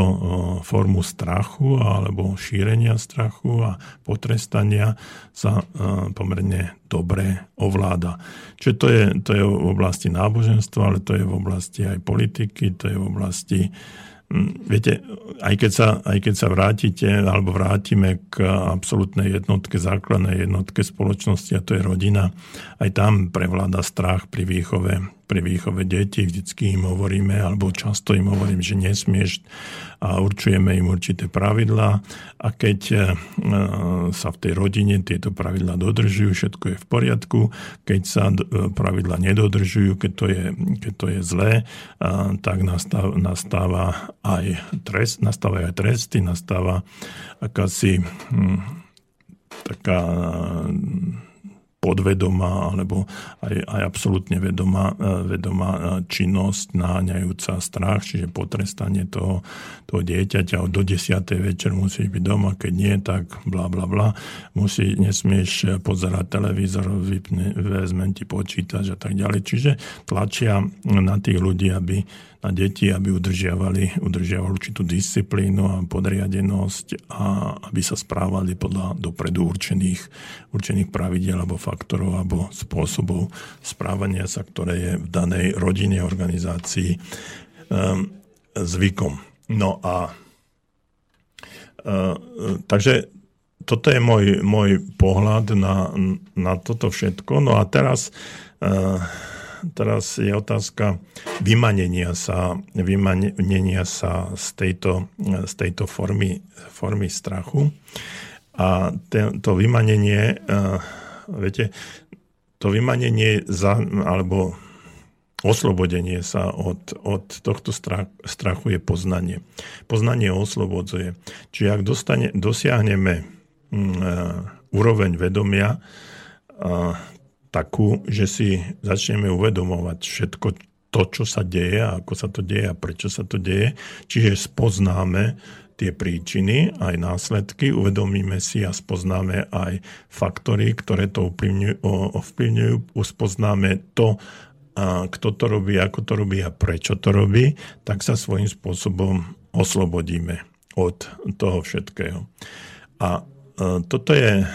formu strachu alebo šírenia strachu a potrestania sa pomerne dobre ovláda. Čiže to je, to je v oblasti náboženstva, ale to je v oblasti aj politiky, to je v oblasti hm, Viete, aj keď, sa, aj keď sa vrátite alebo vrátime k absolútnej jednotke, základnej jednotke spoločnosti a to je rodina, aj tam prevláda strach pri výchove pri výchove detí. Vždycky im hovoríme, alebo často im hovorím, že nesmieš a určujeme im určité pravidlá a keď e, sa v tej rodine tieto pravidlá dodržujú, všetko je v poriadku. Keď sa e, pravidlá nedodržujú, keď to je, keď to je zlé, tak nastáva, nastáva aj trest, nastávajú aj tresty, nastáva akási hm, taká podvedomá alebo aj, aj absolútne vedomá, e, vedomá e, činnosť náňajúca strach, čiže potrestanie toho, toho dieťaťa do 10. večer musíš byť doma, keď nie, tak bla bla bla. Musí, nesmieš pozerať televízor, vypne, vezmem ti počítač a tak ďalej. Čiže tlačia na tých ľudí, aby na deti, aby udržiavali, udržiavali určitú disciplínu a podriadenosť a aby sa správali podľa dopredu určených, určených pravidel alebo faktorov alebo spôsobov správania sa, ktoré je v danej rodine, organizácii um, zvykom. No a uh, takže toto je môj, môj pohľad na, na toto všetko. No a teraz uh, teraz je otázka vymanenia sa, vymanenia sa z tejto, z tejto formy, formy strachu. A to vymanenie, viete, to vymanenie za, alebo oslobodenie sa od, od tohto strachu je poznanie. Poznanie oslobodzuje. Čiže ak dostane, dosiahneme mm, úroveň vedomia takú, že si začneme uvedomovať všetko to, čo sa deje ako sa to deje a prečo sa to deje. Čiže spoznáme tie príčiny, aj následky, uvedomíme si a spoznáme aj faktory, ktoré to ovplyvňujú, spoznáme to, a kto to robí, ako to robí a prečo to robí, tak sa svojím spôsobom oslobodíme od toho všetkého. A toto je,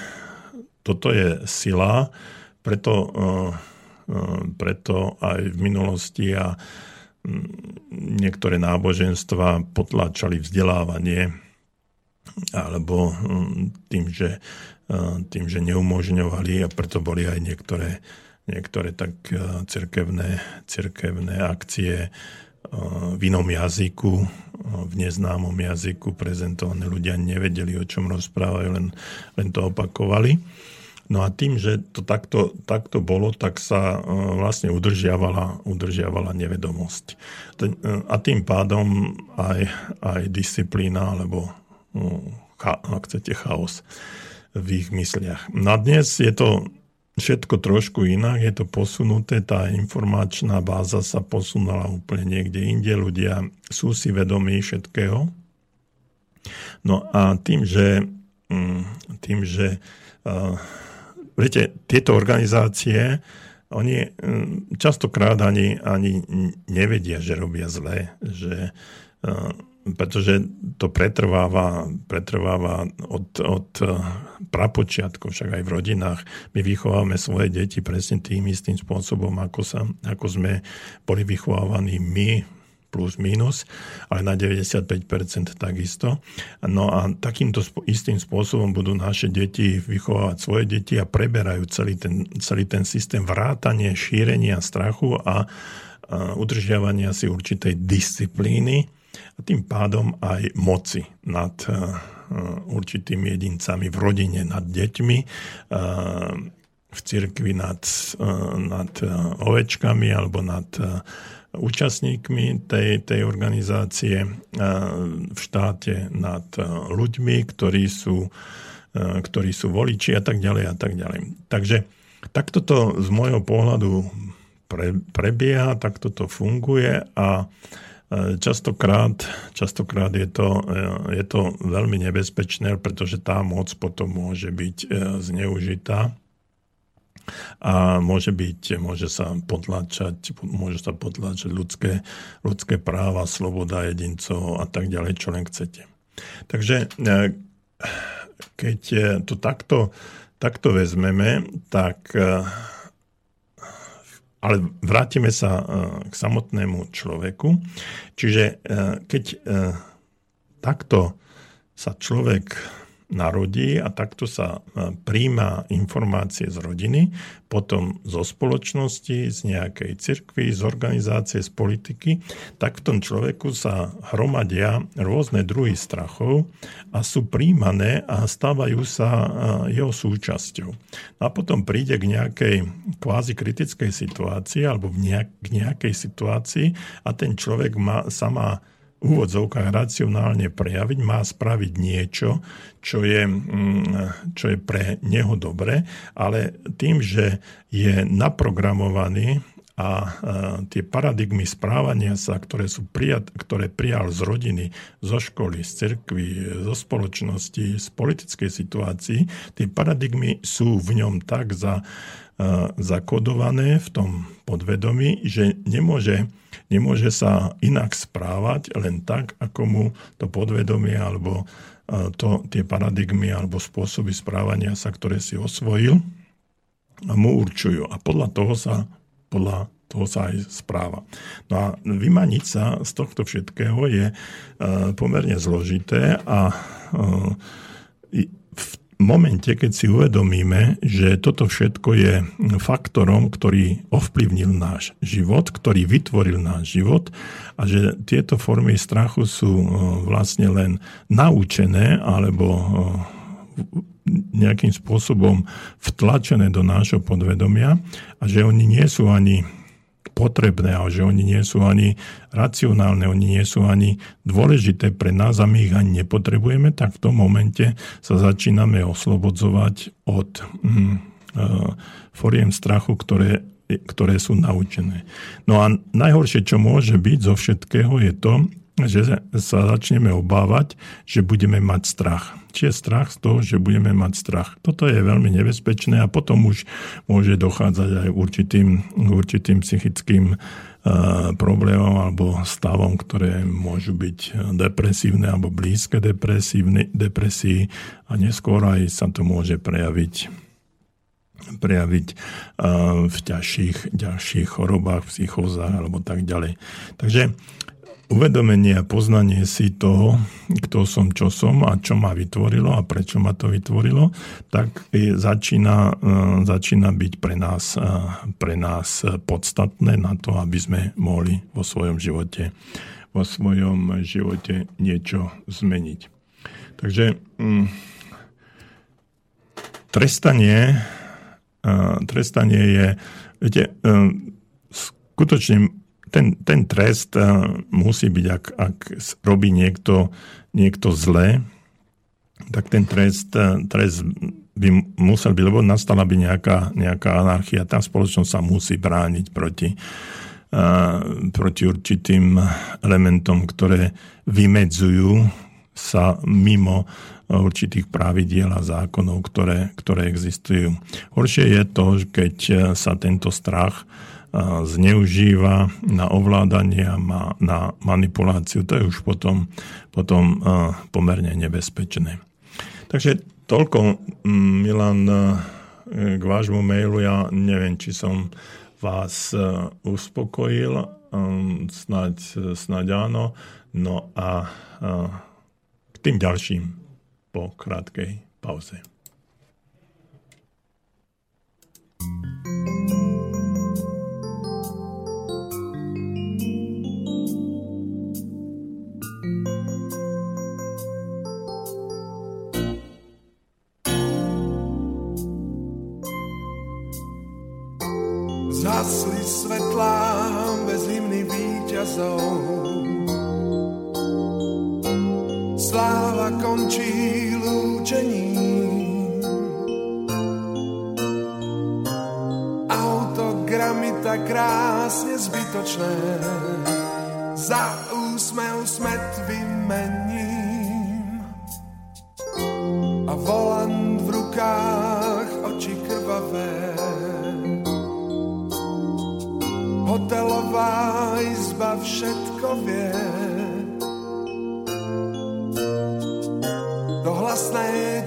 toto je sila, preto, preto aj v minulosti a niektoré náboženstva potláčali vzdelávanie alebo tým, že, e, tým, že neumožňovali a preto boli aj niektoré, niektoré tak e, cirkevné, cirkevné akcie e, v inom jazyku, v neznámom jazyku prezentované ľudia nevedeli, o čom rozprávajú, len, len to opakovali. No a tým, že to takto, takto bolo, tak sa e, vlastne udržiavala, udržiavala nevedomosť. E, a tým pádom aj, aj disciplína, alebo no, ak chcete, chaos v ich mysliach. No a dnes je to všetko trošku inak, je to posunuté, tá informačná báza sa posunula úplne niekde inde, ľudia sú si vedomí všetkého. No a tým, že, mm, tým, že Viete, tieto organizácie, oni mm, častokrát ani, ani nevedia, že robia zle, že, e, pretože to pretrváva, pretrváva od, od e, prapočiatku, však aj v rodinách. My vychovávame svoje deti presne tým istým spôsobom, ako, sa, ako sme boli vychovávaní my plus minus, ale na 95% takisto. No a takýmto istým spôsobom budú naše deti vychovávať svoje deti a preberajú celý ten, celý ten systém vrátanie, šírenia strachu a, a udržiavania si určitej disciplíny a tým pádom aj moci nad určitými jedincami v rodine, nad deťmi, v cirkvi nad, nad ovečkami alebo nad účastníkmi tej, tej organizácie v štáte nad ľuďmi, ktorí sú, ktorí sú voliči a tak ďalej a tak ďalej. Takže takto to z môjho pohľadu pre, prebieha, takto to funguje a častokrát, častokrát je, to, je to veľmi nebezpečné, pretože tá moc potom môže byť e, zneužitá a môže byť, môže sa potlačať, môže sa potlačať ľudské, ľudské práva, sloboda jedincov a tak ďalej, čo len chcete. Takže e, keď to takto, takto vezmeme, tak e, ale vrátime sa e, k samotnému človeku. Čiže keď takto sa človek narodí a takto sa e, príjma informácie z rodiny, potom zo spoločnosti, z nejakej cirkvy, z organizácie, z politiky, tak v tom človeku sa hromadia rôzne druhy strachov a sú príjmané a stávajú sa e, jeho súčasťou. A potom príde k nejakej kvázi kritickej situácii alebo k nejakej situácii a ten človek má, sa má úvodzovkách racionálne prejaviť, má spraviť niečo, čo je, mm, čo je pre neho dobre, ale tým, že je naprogramovaný a tie paradigmy správania sa, ktoré, sú prijat, ktoré prijal z rodiny, zo školy, z cirkvy, zo spoločnosti, z politickej situácii, tie paradigmy sú v ňom tak za, zakodované v tom podvedomí, že nemôže nemôže sa inak správať len tak, ako mu to podvedomie alebo e, to, tie paradigmy alebo spôsoby správania sa, ktoré si osvojil, mu určujú. A podľa toho sa, podľa toho sa aj správa. No a vymaniť sa z tohto všetkého je e, pomerne zložité a e, momente, keď si uvedomíme, že toto všetko je faktorom, ktorý ovplyvnil náš život, ktorý vytvoril náš život a že tieto formy strachu sú e, vlastne len naučené alebo e, nejakým spôsobom vtlačené do nášho podvedomia a že oni nie sú ani potrebné a že oni nie sú ani racionálne, oni nie sú ani dôležité pre nás a my ich ani nepotrebujeme, tak v tom momente sa začíname oslobodzovať od mm, uh, foriem strachu, ktoré, ktoré sú naučené. No a najhoršie, čo môže byť zo všetkého, je to, že sa začneme obávať, že budeme mať strach či je strach z toho, že budeme mať strach. Toto je veľmi nebezpečné a potom už môže dochádzať aj určitým, určitým psychickým uh, problémom alebo stavom, ktoré môžu byť depresívne alebo blízke depresii a neskôr aj sa to môže prejaviť prejaviť uh, v ťažších, ďalších chorobách, psychózach alebo tak ďalej. Takže uvedomenie a poznanie si toho, kto som, čo som a čo ma vytvorilo a prečo ma to vytvorilo, tak začína, e, začína byť pre nás, e, pre nás podstatné na to, aby sme mohli vo svojom živote, vo svojom živote niečo zmeniť. Takže mm, trestanie, e, trestanie je, viete, skutočne ten, ten trest eh, musí byť, ak, ak robí niekto, niekto zlé, tak ten trest, eh, trest by musel byť, lebo nastala by nejaká, nejaká anarchia. Tá spoločnosť sa musí brániť proti, uh, proti určitým elementom, ktoré vymedzujú sa mimo určitých pravidiel a zákonov, ktoré, ktoré existujú. Horšie je to, keď sa tento strach zneužíva na ovládanie a na manipuláciu. To je už potom, potom pomerne nebezpečné. Takže toľko, mm, Milan, k vášmu mailu. Ja neviem, či som vás uspokojil. Snaď, snaď áno. No a k tým ďalším po krátkej pauze. Zhasli svetlá bez hymny víťazov. Sláva končí lúčením. Autogramy tak krásne zbytočné. Za úsmev smet vymením. A volant v rukách, hotelová izba všetko vie. To hlasné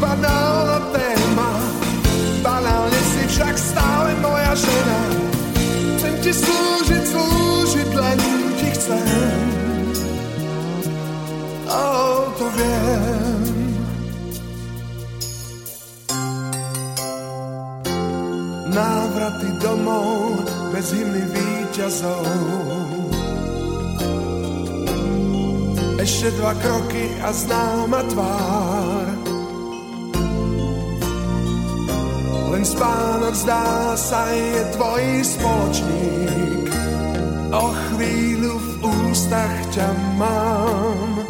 banálna téma. Banálne si však stále moja žena. Chcem ti slúžiť, slúžiť, len ti chcem. Oh, to viem. Návraty domov bez hymny víťazov. Ešte dva kroky a známa tvár. Spánok zdá sa je tvoj spoločník. O chvíľu v ústach ťa mám.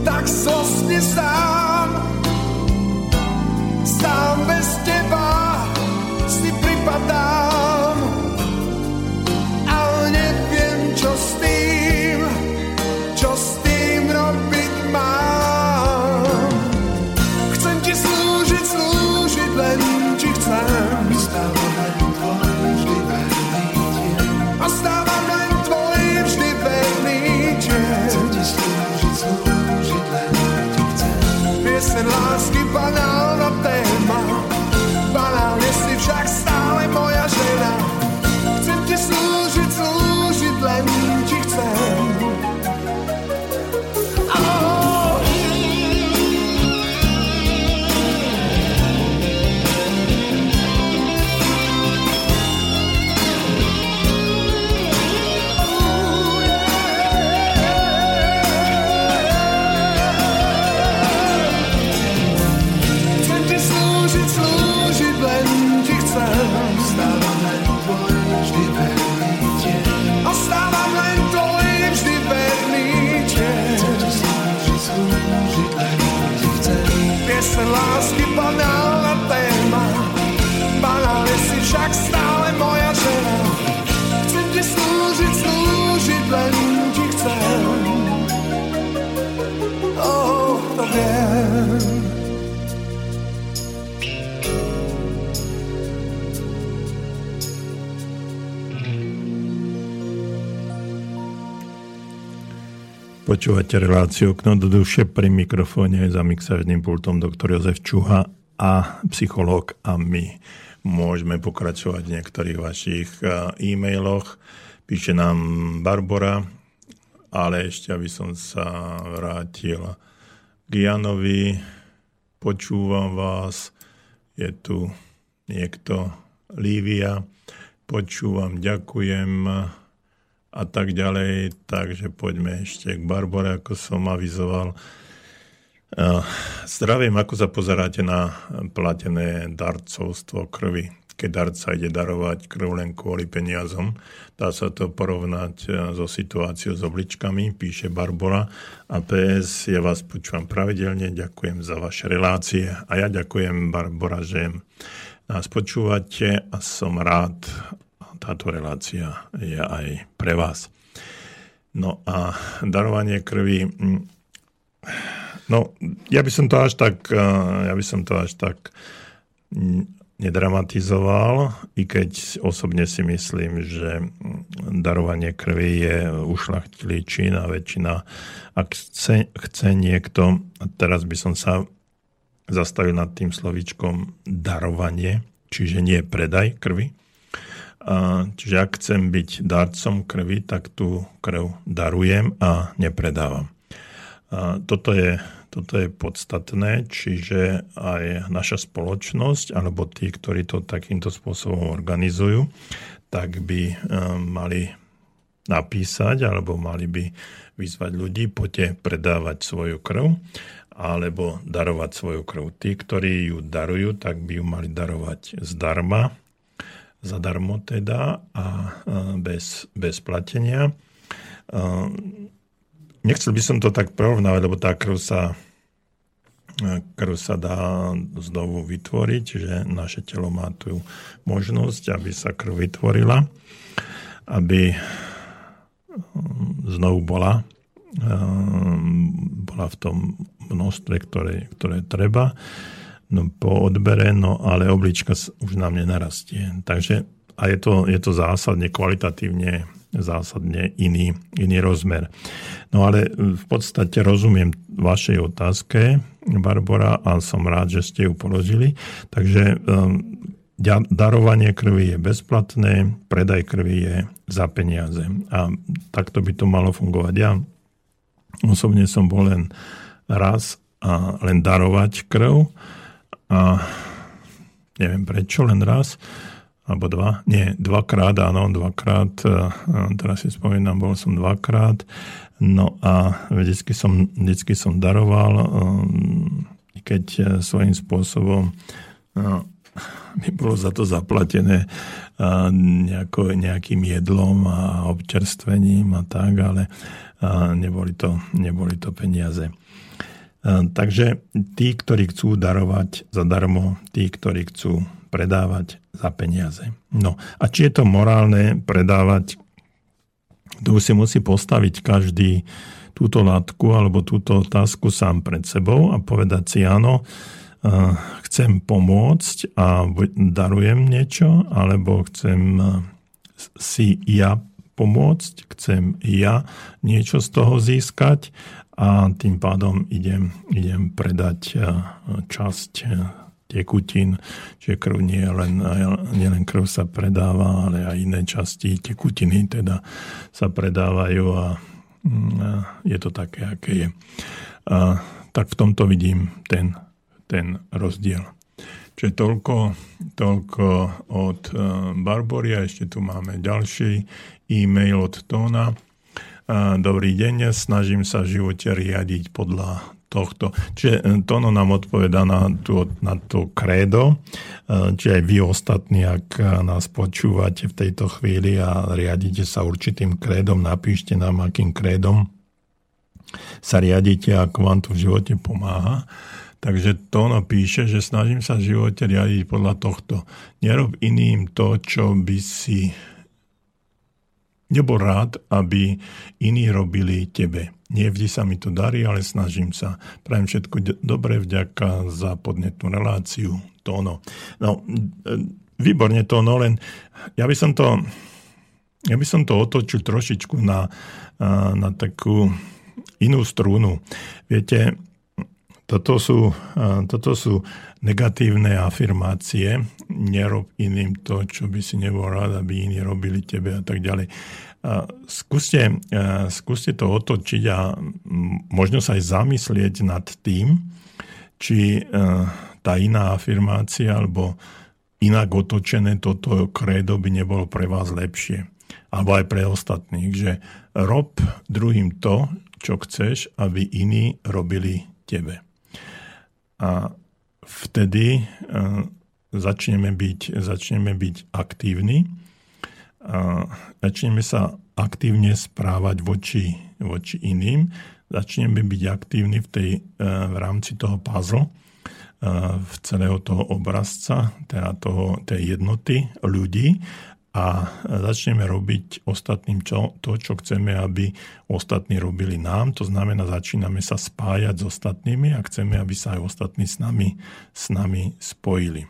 Tak slosne sám, sám bez teba si pripadám. Počúvate reláciu Okno do duše pri mikrofóne za mixážnym pultom doktor Jozef Čuha a psychológ a my môžeme pokračovať v niektorých vašich e-mailoch. Píše nám Barbara, ale ešte aby som sa vrátil k Janovi. Počúvam vás, je tu niekto Lívia. Počúvam, ďakujem a tak ďalej. Takže poďme ešte k Barbore, ako som avizoval. Zdravím, ako sa pozeráte na platené darcovstvo krvi? Keď darca ide darovať krv len kvôli peniazom, dá sa to porovnať so situáciou s obličkami, píše Barbara. A PS, ja vás počúvam pravidelne, ďakujem za vaše relácie. A ja ďakujem, Barbara, že nás počúvate a som rád, táto relácia je aj pre vás. No a darovanie krvi, mm, no ja by som to až tak, eh, ja by som to až tak mm, nedramatizoval, i keď osobne si myslím, že mm, darovanie krvi je ušlachtilý čin a väčšina, ak chce, chce niekto, teraz by som sa zastavil nad tým slovíčkom darovanie, čiže nie predaj krvi, Čiže ak chcem byť darcom krvi, tak tú krv darujem a nepredávam. Toto je, toto je podstatné, čiže aj naša spoločnosť, alebo tí, ktorí to takýmto spôsobom organizujú, tak by mali napísať, alebo mali by vyzvať ľudí, poďte predávať svoju krv, alebo darovať svoju krv. Tí, ktorí ju darujú, tak by ju mali darovať zdarma, zadarmo teda a bez, bez platenia. Nechcel by som to tak porovnávať, lebo tá krv sa, krv sa dá znovu vytvoriť, že naše telo má tú možnosť, aby sa krv vytvorila, aby znovu bola, bola v tom množstve, ktoré, ktoré treba no, po odbere, no ale oblička už nám nenarastie. Takže a je to, je to zásadne, kvalitatívne zásadne iný, iný rozmer. No ale v podstate rozumiem vašej otázke, Barbara, a som rád, že ste ju položili. Takže um, darovanie krvi je bezplatné, predaj krvi je za peniaze. A takto by to malo fungovať. Ja osobne som bol len raz a len darovať krv a neviem prečo, len raz, alebo dva, nie, dvakrát, áno, dvakrát, teraz si spomínam, bol som dvakrát, no a vždycky som, vždycky som daroval, um, keď e, svojím spôsobom by bolo za to zaplatené nejako, nejakým jedlom a občerstvením a tak, ale neboli to, neboli to peniaze. Ehm, takže tí, ktorí chcú darovať zadarmo, tí, ktorí chcú predávať za peniaze. No a či je to morálne predávať, tu si musí postaviť každý túto látku alebo túto otázku sám pred sebou a povedať si áno, ehm, chcem pomôcť a darujem niečo, alebo chcem ehm, si ja pomôcť, chcem ja niečo z toho získať a tým pádom idem, idem predať e, časť e, tekutín, čiže krv nie len, nie len krv sa predáva, ale aj iné časti tekutiny teda sa predávajú a mm, je to také, aké je. A, tak v tomto vidím ten, ten rozdiel. Čiže toľko, toľko od e, Barboria, ešte tu máme ďalší e-mail od Tóna. Dobrý deň, snažím sa v živote riadiť podľa tohto. Čiže e, Tono nám odpovedá na, tú, na to krédo, e, čiže aj vy ostatní, ak nás počúvate v tejto chvíli a riadite sa určitým krédom, napíšte nám, akým krédom sa riadite, ako vám to v živote pomáha. Takže Tono píše, že snažím sa v živote riadiť podľa tohto. Nerob iným to, čo by si Nebol rád, aby iní robili tebe. Nie vždy sa mi to darí, ale snažím sa. Prajem všetko dobre, vďaka za podnetnú reláciu. Tóno. No, výborne Tóno, len ja by som to, ja by som to otočil trošičku na, na takú inú strúnu. Viete, toto sú, toto sú negatívne afirmácie. Nerob iným to, čo by si nebol rád, aby iní robili tebe a tak ďalej. Skúste, skúste to otočiť a možno sa aj zamyslieť nad tým, či tá iná afirmácia alebo inak otočené toto krédo by nebolo pre vás lepšie. Alebo aj pre ostatných, že rob druhým to, čo chceš, aby iní robili tebe. A vtedy e, začneme byť, začneme byť aktívni a začneme sa aktívne správať voči, voči iným, začneme byť aktívni v, tej, e, v rámci toho puzzle, e, v celého toho obrazca, teda toho, tej jednoty ľudí a začneme robiť ostatným čo, to, čo chceme, aby ostatní robili nám. To znamená, začíname sa spájať s ostatnými a chceme, aby sa aj ostatní s nami, s nami spojili.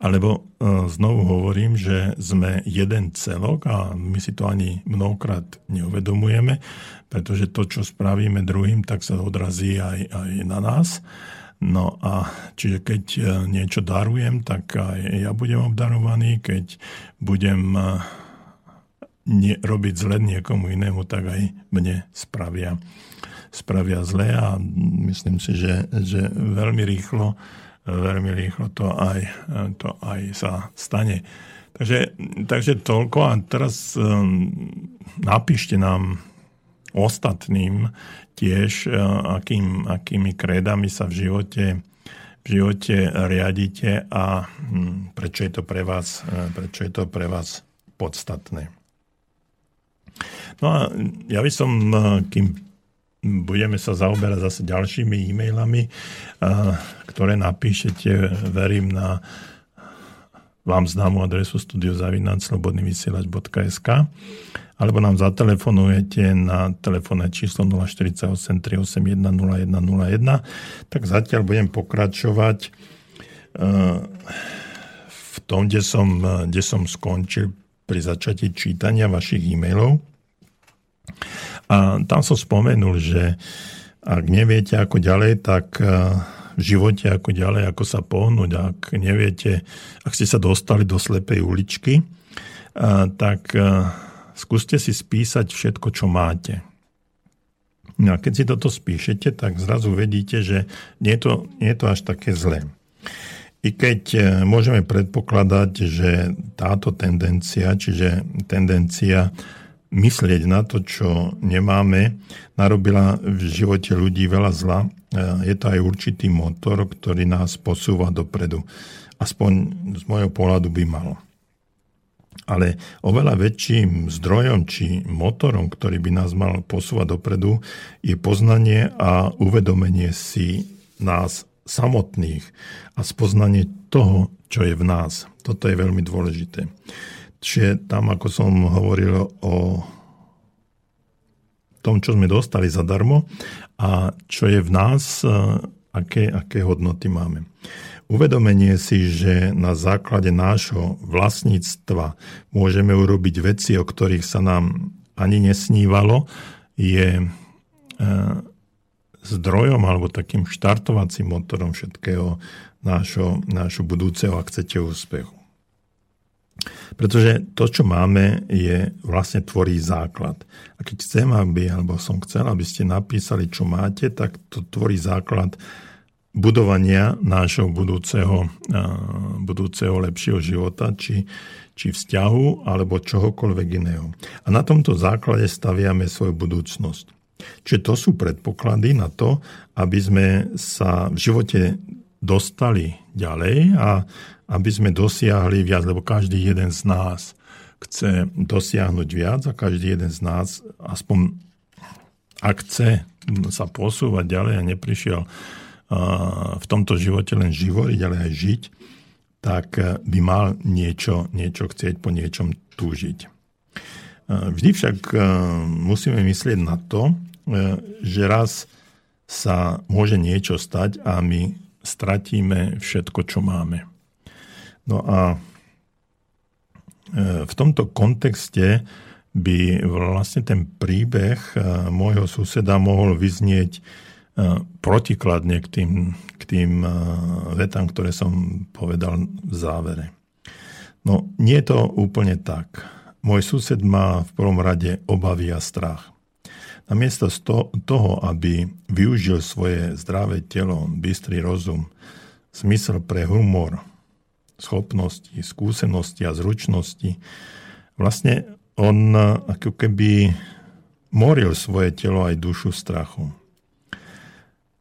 Alebo e, znovu hovorím, že sme jeden celok a my si to ani mnohokrát neuvedomujeme, pretože to, čo spravíme druhým, tak sa odrazí aj, aj na nás. No a čiže keď e, niečo darujem, tak aj ja budem obdarovaný, keď budem e, nie, robiť zle niekomu inému, tak aj mne spravia, spravia zle. A myslím si, že, že veľmi rýchlo veľmi rýchlo to aj, to aj sa stane. Takže, takže toľko. A teraz um, napíšte nám ostatným, tiež, e, akým, akými krédami sa v živote, v živote riadite a hm, prečo je to pre vás, e, prečo je to pre vás podstatné. No a ja by som, e, kým budeme sa zaoberať zase ďalšími e-mailami, ktoré napíšete, verím, na vám známu adresu studiozavinaclobodnyvysielač.sk alebo nám zatelefonujete na telefónne číslo 048 381 0101, tak zatiaľ budem pokračovať eh, v tom, kde som, kde som skončil pri začatí čítania vašich e-mailov. A tam som spomenul, že ak neviete ako ďalej, tak eh, živote ako ďalej, ako sa pohnúť, ak neviete, ak ste sa dostali do slepej uličky, tak skúste si spísať všetko, čo máte. No a keď si toto spíšete, tak zrazu vedíte, že nie je to, nie je to až také zlé. I keď e, môžeme predpokladať, že táto tendencia, čiže tendencia myslieť na to, čo nemáme, narobila v živote ľudí veľa zla, e, je to aj určitý motor, ktorý nás posúva dopredu. Aspoň z môjho pohľadu by malo. Ale oveľa väčším zdrojom či motorom, ktorý by nás mal posúvať dopredu, je poznanie a uvedomenie si nás samotných a spoznanie toho, čo je v nás. Toto je veľmi dôležité. Čiže tam, ako som hovoril o tom, čo sme dostali zadarmo a čo je v nás, aké, aké hodnoty máme. Uvedomenie si, že na základe nášho vlastníctva môžeme urobiť veci, o ktorých sa nám ani nesnívalo, je e, zdrojom alebo takým štartovacím motorom všetkého nášho, nášho budúceho, ak chcete, úspechu. Pretože to, čo máme, je vlastne tvorí základ. A keď chcem, aby, alebo som chcel, aby ste napísali, čo máte, tak to tvorí základ budovania nášho budúceho, budúceho lepšieho života, či, či vzťahu, alebo čohokoľvek iného. A na tomto základe staviame svoju budúcnosť. Čiže to sú predpoklady na to, aby sme sa v živote dostali ďalej a aby sme dosiahli viac, lebo každý jeden z nás chce dosiahnuť viac a každý jeden z nás, aspoň ak chce sa posúvať ďalej a neprišiel v tomto živote len živoriť, ale aj žiť, tak e, by mal niečo, niečo chcieť, po niečom túžiť. E, vždy však e, musíme myslieť na to, že raz sa môže niečo stať a my stratíme všetko, čo máme. No a v tomto kontexte by vlastne ten príbeh môjho suseda mohol vyznieť protikladne k tým, k tým vetám, ktoré som povedal v závere. No, nie je to úplne tak. Môj sused má v prvom rade obavy a strach. Namiesto toho, aby využil svoje zdravé telo, bystrý rozum, smysl pre humor, schopnosti, skúsenosti a zručnosti, vlastne on ako keby moril svoje telo aj dušu strachu.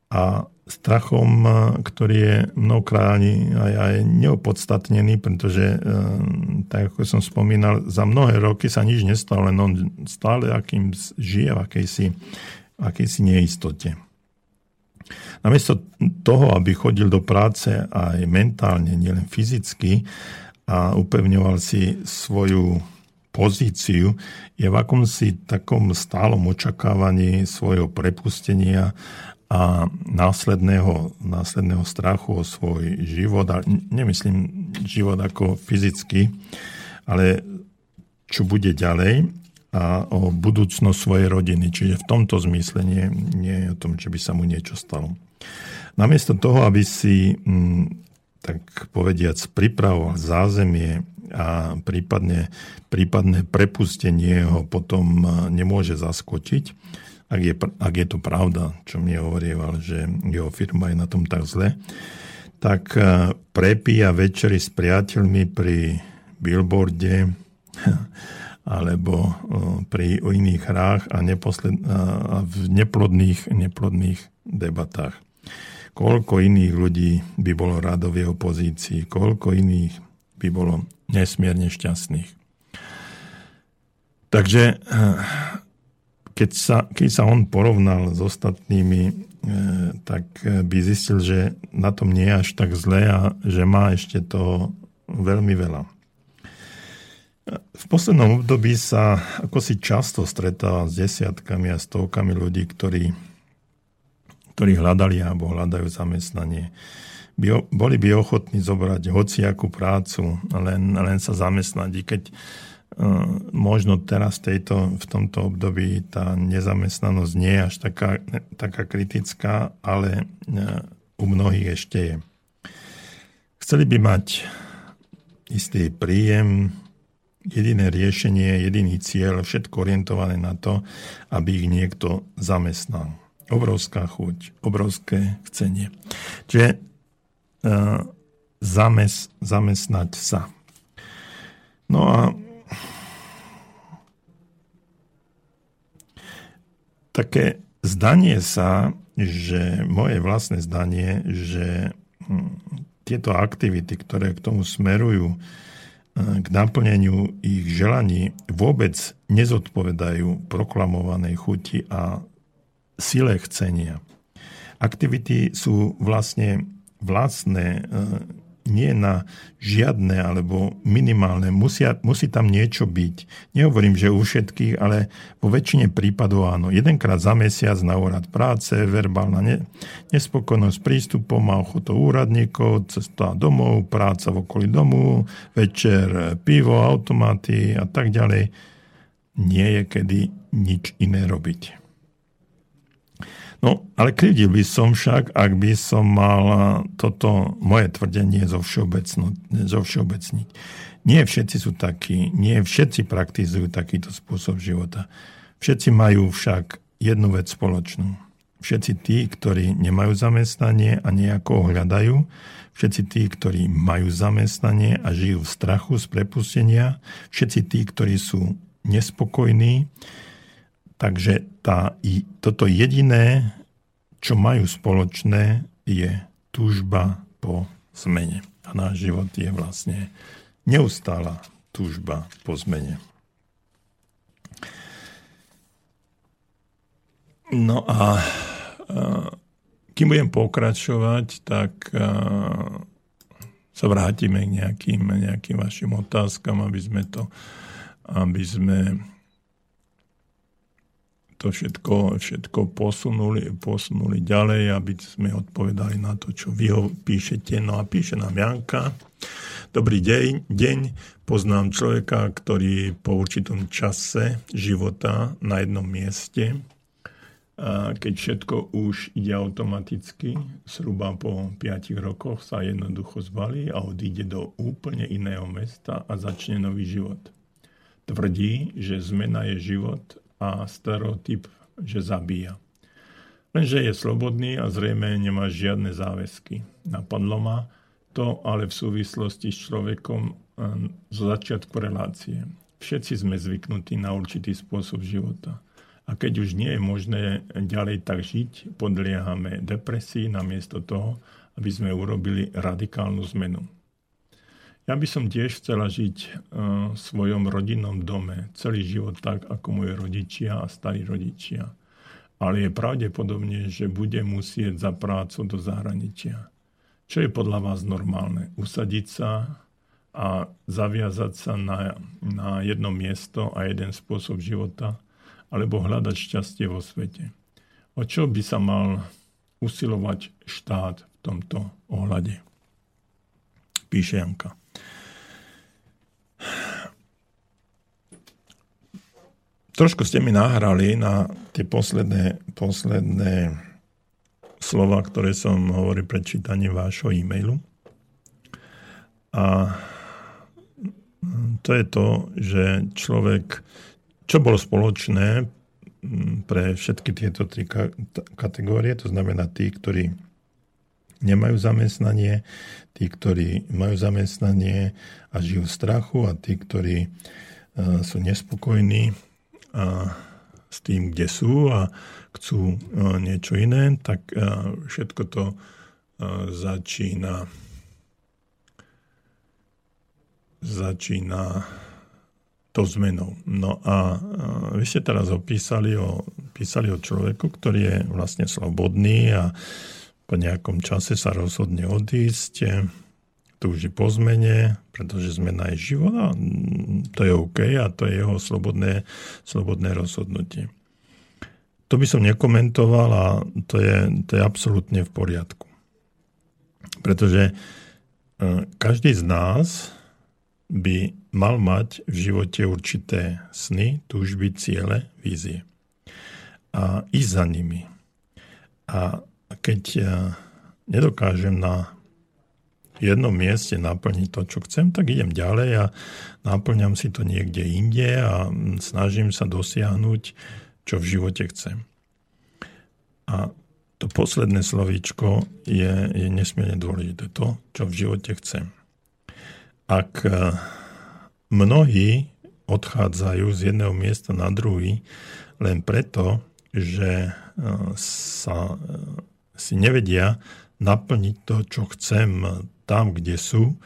A strachom, ktorý je mnohokrát aj, aj neopodstatnený, pretože, e, tak ako som spomínal, za mnohé roky sa nič nestalo, len on stále akým žije v akejsi, akejsi neistote. Namiesto toho, aby chodil do práce aj mentálne, nielen fyzicky a upevňoval si svoju pozíciu, je v akomsi takom stálom očakávaní svojho prepustenia a následného, následného strachu o svoj život, a nemyslím život ako fyzicky, ale čo bude ďalej a o budúcnosť svojej rodiny. Čiže v tomto zmysle nie, nie je o tom, že by sa mu niečo stalo. Namiesto toho, aby si, mm, tak povediac, pripravoval zázemie a prípadne, prípadné prepustenie ho potom nemôže zaskočiť, ak je, ak je to pravda, čo mi hovorieval, že jeho firma je na tom tak zle, tak e, prepíja večery s priateľmi pri billboarde <laughs> alebo pri iných hrách a, neposled, a v neplodných, neplodných debatách. Koľko iných ľudí by bolo rado v jeho pozícii, koľko iných by bolo nesmierne šťastných. Takže e, keď sa, keď sa on porovnal s ostatnými, e, tak e, by zistil, že na tom nie je až tak zle a že má ešte toho veľmi veľa. V poslednom období sa ako si často stretáva s desiatkami a stovkami ľudí, ktorí, ktorí hľadali alebo hľadajú zamestnanie. By, boli by ochotní zobrať hociakú prácu, len, len sa zamestnať. I keď možno teraz tejto, v tomto období tá nezamestnanosť nie je až taká, taká kritická, ale e, u mnohých ešte je. Chceli by mať istý príjem, jediné riešenie, jediný cieľ, všetko orientované na to, aby ich niekto zamestnal. Obrovská chuť, obrovské chcenie. Čiže uh, zamest, zamestnať sa. No a také zdanie sa, že moje vlastné zdanie, že hm, tieto aktivity, ktoré k tomu smerujú, k naplneniu ich želaní, vôbec nezodpovedajú proklamovanej chuti a sile chcenia. Aktivity sú vlastne vlastné hm, nie na žiadne alebo minimálne. Musia, musí tam niečo byť. Nehovorím, že u všetkých, ale vo väčšine prípadov áno. Jedenkrát za mesiac na úrad práce, verbálna ne, nespokojnosť prístupom a ochotou úradníkov, cesta domov, práca v okolí domu, večer pivo, automaty a tak ďalej. Nie je kedy nič iné robiť. No, ale krivdil by som však, ak by som mal toto moje tvrdenie zo, všeobecniť. Nie všetci sú takí, nie všetci praktizujú takýto spôsob života. Všetci majú však jednu vec spoločnú. Všetci tí, ktorí nemajú zamestnanie a nejako ho hľadajú, všetci tí, ktorí majú zamestnanie a žijú v strachu z prepustenia, všetci tí, ktorí sú nespokojní, Takže tá, toto jediné, čo majú spoločné, je túžba po zmene. A náš život je vlastne neustála túžba po zmene. No a kým budem pokračovať, tak sa vrátime k nejakým, nejakým vašim otázkam, aby sme to aby sme to všetko, všetko posunuli, posunuli ďalej, aby sme odpovedali na to, čo vy ho píšete. No a píše nám Janka. Dobrý deň, deň. Poznám človeka, ktorý po určitom čase života na jednom mieste, keď všetko už ide automaticky, zhruba po 5 rokoch sa jednoducho zbalí a odíde do úplne iného mesta a začne nový život. Tvrdí, že zmena je život a stereotyp, že zabíja. Lenže je slobodný a zrejme nemá žiadne záväzky. Napadlo ma to ale v súvislosti s človekom eh, zo začiatku relácie. Všetci sme zvyknutí na určitý spôsob života. A keď už nie je možné ďalej tak žiť, podliehame depresii namiesto toho, aby sme urobili radikálnu zmenu. Ja by som tiež chcela žiť eh, v svojom rodinnom dome celý život tak, ako moje rodičia a starí rodičia ale je pravdepodobne, že bude musieť za prácu do zahraničia. Čo je podľa vás normálne? Usadiť sa a zaviazať sa na, na jedno miesto a jeden spôsob života, alebo hľadať šťastie vo svete. O čo by sa mal usilovať štát v tomto ohľade? Píše Janka. Trošku ste mi nahrali na tie posledné, posledné slova, ktoré som hovoril pred čítaním vášho e-mailu. A to je to, že človek, čo bolo spoločné pre všetky tieto tri kategórie, to znamená tí, ktorí nemajú zamestnanie, tí, ktorí majú zamestnanie a žijú v strachu a tí, ktorí e, sú nespokojní s tým, kde sú a chcú niečo iné, tak všetko to začína začína to zmenou. No a vy ste teraz opísali o, písali o človeku, ktorý je vlastne slobodný a po nejakom čase sa rozhodne odísť túži po zmene, pretože zmena je život a to je OK a to je jeho slobodné, slobodné rozhodnutie. To by som nekomentoval a to je, to je absolútne v poriadku. Pretože e, každý z nás by mal mať v živote určité sny, túžby, ciele, vízie. A ísť za nimi. A keď e, nedokážem na jednom mieste naplniť to, čo chcem, tak idem ďalej a naplňam si to niekde inde a snažím sa dosiahnuť, čo v živote chcem. A to posledné slovíčko je, je nesmierne dôležité. To, čo v živote chcem. Ak e, mnohí odchádzajú z jedného miesta na druhý len preto, že e, sa si nevedia naplniť to, čo chcem tam, kde sú,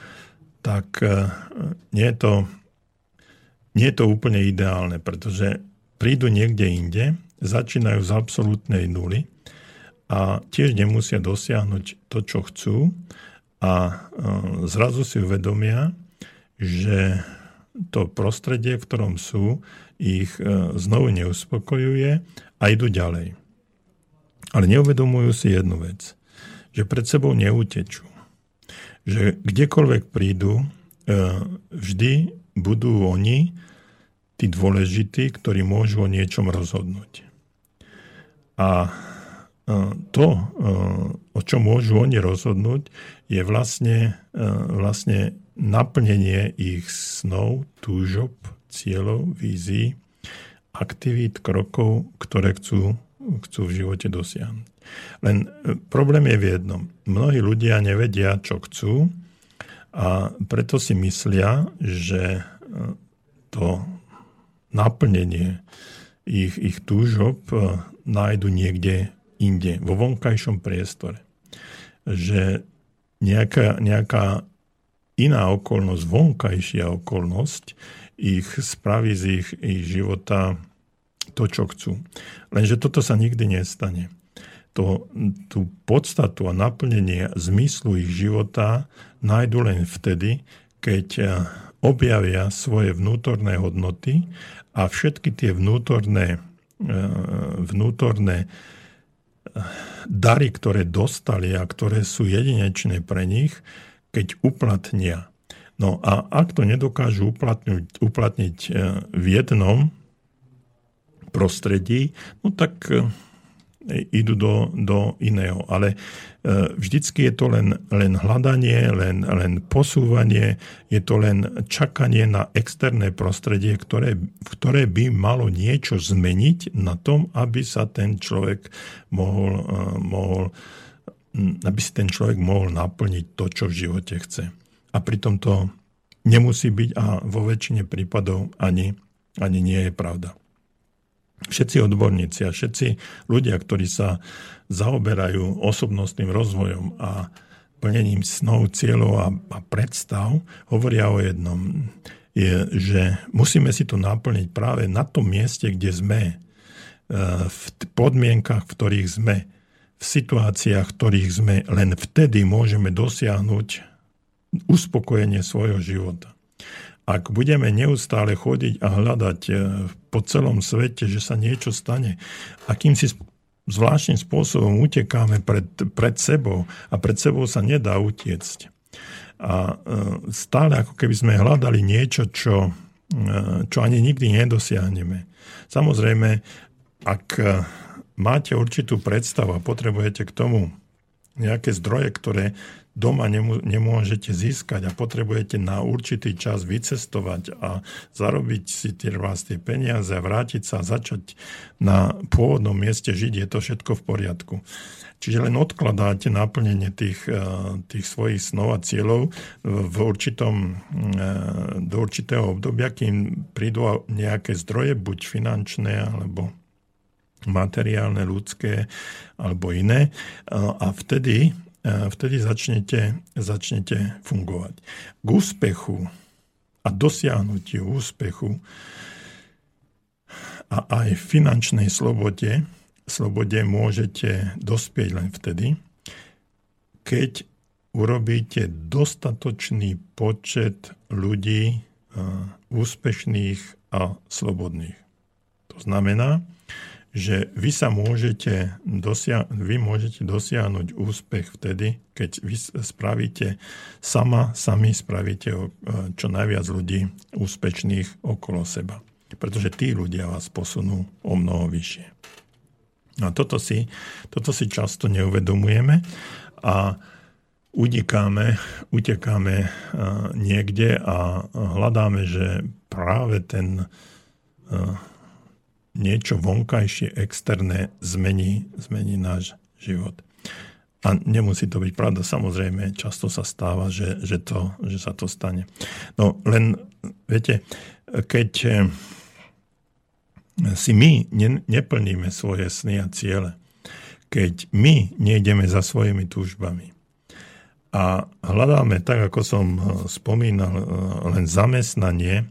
tak e, nie je to, nie je to úplne ideálne, pretože prídu niekde inde, začínajú z absolútnej nuly a tiež nemusia dosiahnuť to, čo chcú a e, zrazu si uvedomia, že to prostredie, v ktorom sú, ich e, znovu neuspokojuje a idú ďalej. Ale neuvedomujú si jednu vec, že pred sebou neutečú že kdekoľvek prídu, e, vždy budú oni tí dôležití, ktorí môžu o niečom rozhodnúť. A e, to, e, o čom môžu oni rozhodnúť, je vlastne, vlastne naplnenie ich snov, túžob, cieľov, vízií, aktivít, krokov, ktoré chcú, chcú v živote dosiahnuť. Len e, problém je v jednom. Mnohí ľudia nevedia, čo chcú a preto si myslia, že e, to naplnenie ich, ich túžob e, nájdu niekde inde, vo vonkajšom priestore. Že nejaká, nejaká iná okolnosť, vonkajšia okolnosť ich spraví z ich, ich života to, čo chcú. Lenže toto sa nikdy nestane to, tú podstatu a naplnenie zmyslu ich života nájdu len vtedy, keď eh, objavia svoje vnútorné hodnoty a všetky tie vnútorné, eh, vnútorné eh, dary, ktoré dostali a ktoré sú jedinečné pre nich, keď uplatnia. No a ak to nedokážu uplatniť, uplatniť e, v jednom prostredí, no tak e, idú do, do iného. Ale e, vždycky je to len, len hľadanie, len, len posúvanie, je to len čakanie na externé prostredie, ktoré, ktoré by malo niečo zmeniť na tom, aby sa ten človek mohol, e, mohol aby si ten človek mohol naplniť to, čo v živote chce. A pritom to nemusí byť a vo väčšine prípadov ani, ani nie je pravda všetci odborníci a všetci ľudia, ktorí sa zaoberajú osobnostným rozvojom a plnením snov, cieľov a, a predstav, hovoria o jednom, je, že musíme si to naplniť práve na tom mieste, kde sme, e, v podmienkach, v ktorých sme, v situáciách, v ktorých sme, len vtedy môžeme dosiahnuť uspokojenie svojho života ak budeme neustále chodiť a hľadať e, po celom svete, že sa niečo stane, akým si zvláštnym spôsobom utekáme pred, pred sebou a pred sebou sa nedá utiecť. A e, stále ako keby sme hľadali niečo, čo, e, čo ani nikdy nedosiahneme. Samozrejme, ak máte určitú predstavu a potrebujete k tomu nejaké zdroje, ktoré doma nemôžete získať a potrebujete na určitý čas vycestovať a zarobiť si tie, tie peniaze a vrátiť sa a začať na pôvodnom mieste žiť, je to všetko v poriadku. Čiže len odkladáte naplnenie tých, eh, tých svojich snov a cieľov v určitom, eh, do určitého obdobia, kým prídu nejaké zdroje, buď finančné alebo materiálne, ľudské alebo iné. A vtedy vtedy začnete, začnete fungovať. K úspechu a dosiahnutiu úspechu a aj finančnej slobode, slobode môžete dospieť len vtedy, keď urobíte dostatočný počet ľudí úspešných a slobodných. To znamená, že vy sa môžete, dosia- vy môžete dosiahnuť úspech vtedy, keď vy spravíte sama, sami spravíte čo najviac ľudí úspešných okolo seba. Pretože tí ľudia vás posunú o mnoho vyššie. A toto si, toto si často neuvedomujeme a unikáme, utekáme niekde a hľadáme, že práve ten niečo vonkajšie, externé zmení, zmení náš život. A nemusí to byť pravda, samozrejme, často sa stáva, že, že, to, že sa to stane. No len, viete, keď eh, si my ne, neplníme svoje sny a ciele, keď my nejdeme za svojimi túžbami a hľadáme, tak ako som eh, spomínal, eh, len zamestnanie,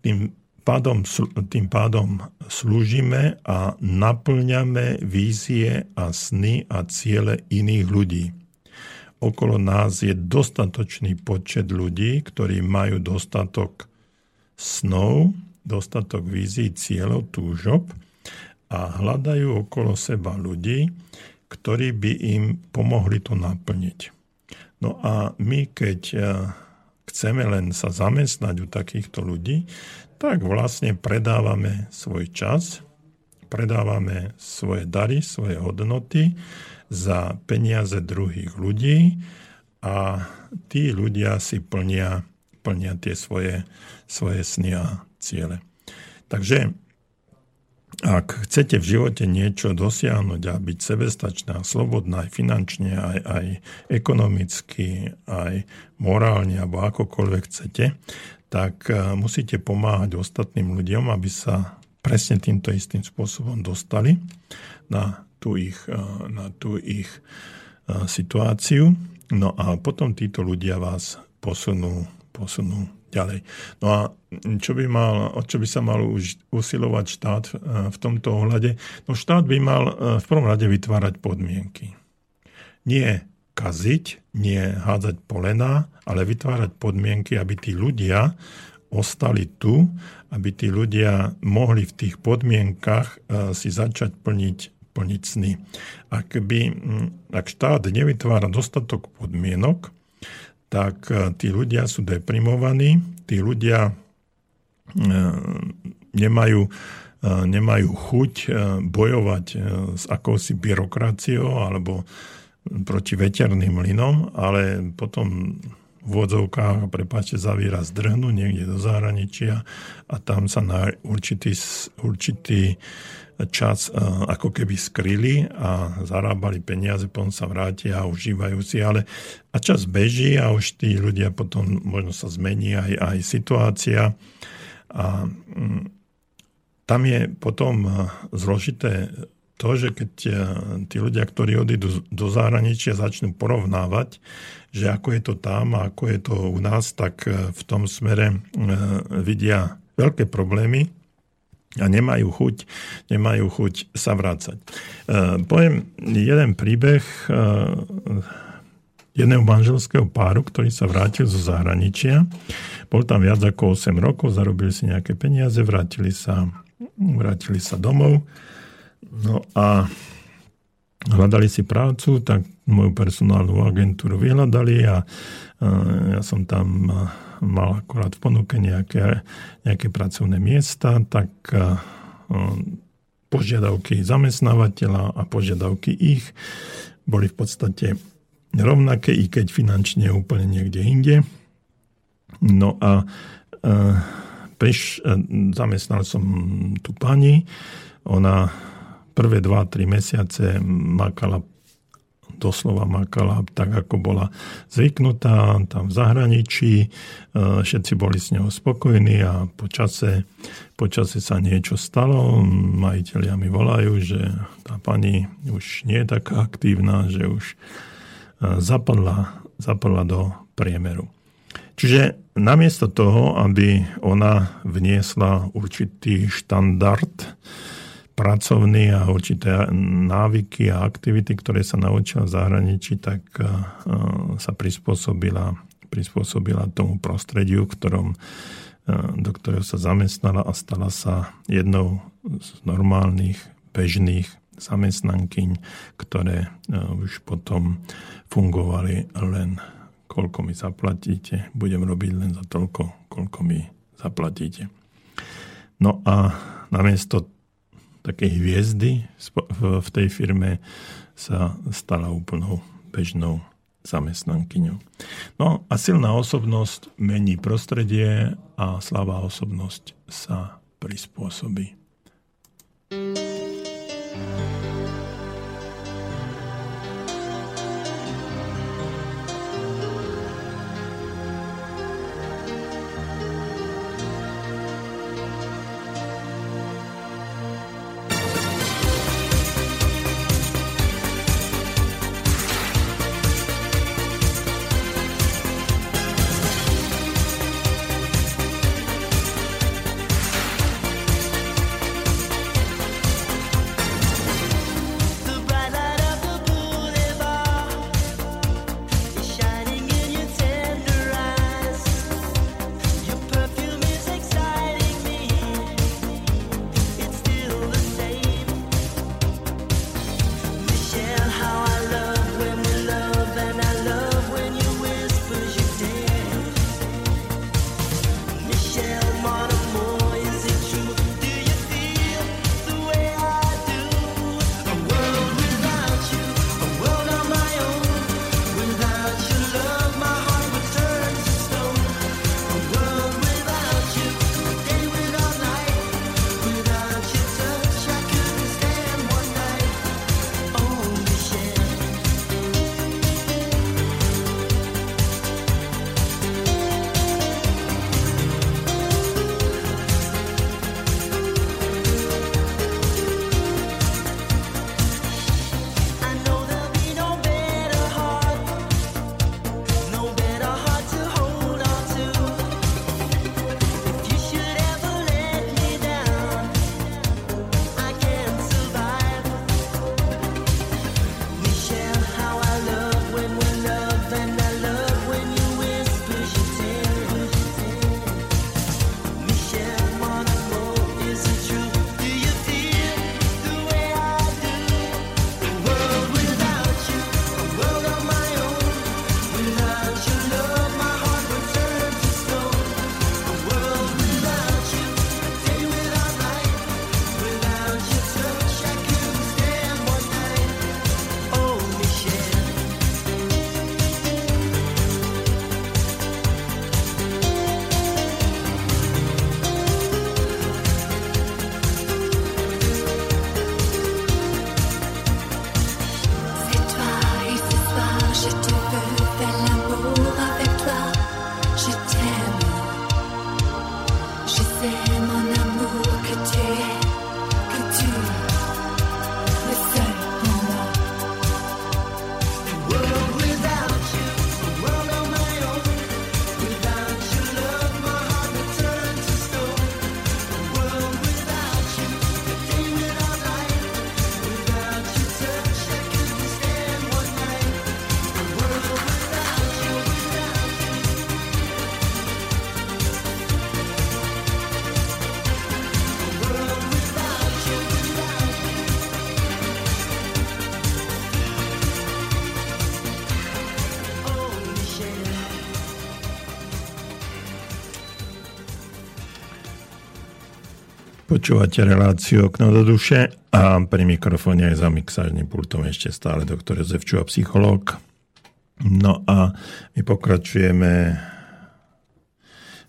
tým pádom, tým pádom slúžime a naplňame vízie a sny a ciele iných ľudí. Okolo nás je dostatočný počet ľudí, ktorí majú dostatok snov, dostatok vízií, cieľov, túžob a hľadajú okolo seba ľudí, ktorí by im pomohli to naplniť. No a my, keď eh, chceme len sa zamestnať u takýchto ľudí, tak vlastne predávame svoj čas, predávame svoje dary, svoje hodnoty za peniaze druhých ľudí a tí ľudia si plnia, plnia tie svoje, svoje sny a ciele. Takže ak chcete v živote niečo dosiahnuť a byť sebestačná, slobodná aj finančne, aj, aj ekonomicky, aj morálne, alebo akokoľvek chcete, tak eh, musíte pomáhať ostatným ľuďom, aby sa presne týmto istým spôsobom dostali na tú ich, eh, na tú ich eh, situáciu. No a potom títo ľudia vás posunú, posunú ďalej. No a čo by, mal, čo by sa mal už usilovať štát v tomto ohľade? No štát by mal v prvom rade vytvárať podmienky. Nie kaziť, nie hádzať polená, ale vytvárať podmienky, aby tí ľudia ostali tu, aby tí ľudia mohli v tých podmienkach e, si začať plniť, plniť sny. Ak, by, ak štát nevytvára dostatok podmienok, tak tí ľudia sú deprimovaní, tí ľudia nemajú, nemajú chuť bojovať s akousi byrokraciou alebo proti veterným mlynom, ale potom v vodzovkách, prepáčte za výraz, drhnú niekde do zahraničia a tam sa na určitý, určitý čas ako keby skryli a zarábali peniaze, potom sa vrátia a užívajú si, ale a čas beží a už tí ľudia potom možno sa zmení aj, aj situácia. A mm, tam je potom zložité to, že keď e, tí ľudia, ktorí odídu do zahraničia, začnú porovnávať, že ako je to tam a ako je to u nás, tak e, v tom smere e, vidia veľké problémy a nemajú chuť, nemajú chuť sa vrácať. Poviem jeden príbeh jedného manželského páru, ktorý sa vrátil zo zahraničia. Bol tam viac ako 8 rokov, zarobili si nejaké peniaze, vrátili sa, vrátili sa domov No a hľadali si prácu, tak moju personálnu agentúru vyhľadali a ja som tam mal akorát v ponuke nejaké, nejaké pracovné miesta, tak požiadavky zamestnávateľa a požiadavky ich boli v podstate rovnaké, i keď finančne úplne niekde inde. No a priš, zamestnal som tú pani, ona prvé 2-3 mesiace makala doslova makala tak, ako bola zvyknutá tam v zahraničí. E, všetci boli s ňou spokojní a po čase, po čase sa niečo stalo. Majiteľia mi volajú, že tá pani už nie je taká aktívna, že už e, zapadla, zapadla do priemeru. Čiže namiesto toho, aby ona vniesla určitý štandard, pracovný a určité návyky a aktivity, ktoré sa naučila v zahraničí, tak eh, sa prispôsobila, prispôsobila tomu prostrediu, ktorom, eh, do ktorého sa zamestnala a stala sa jednou z normálnych, bežných zamestnankyň, ktoré eh, už potom fungovali len koľko mi zaplatíte, budem robiť len za toľko, koľko mi zaplatíte. No a namiesto takej hviezdy v tej firme sa stala úplnou bežnou zamestnankyňou. No a silná osobnosť mení prostredie a slabá osobnosť sa prispôsobí. Počúvate reláciu Okno do duše a pri mikrofóne aj za mixážnym pultom ešte stále doktor Jozef Čuha, psychológ. No a my pokračujeme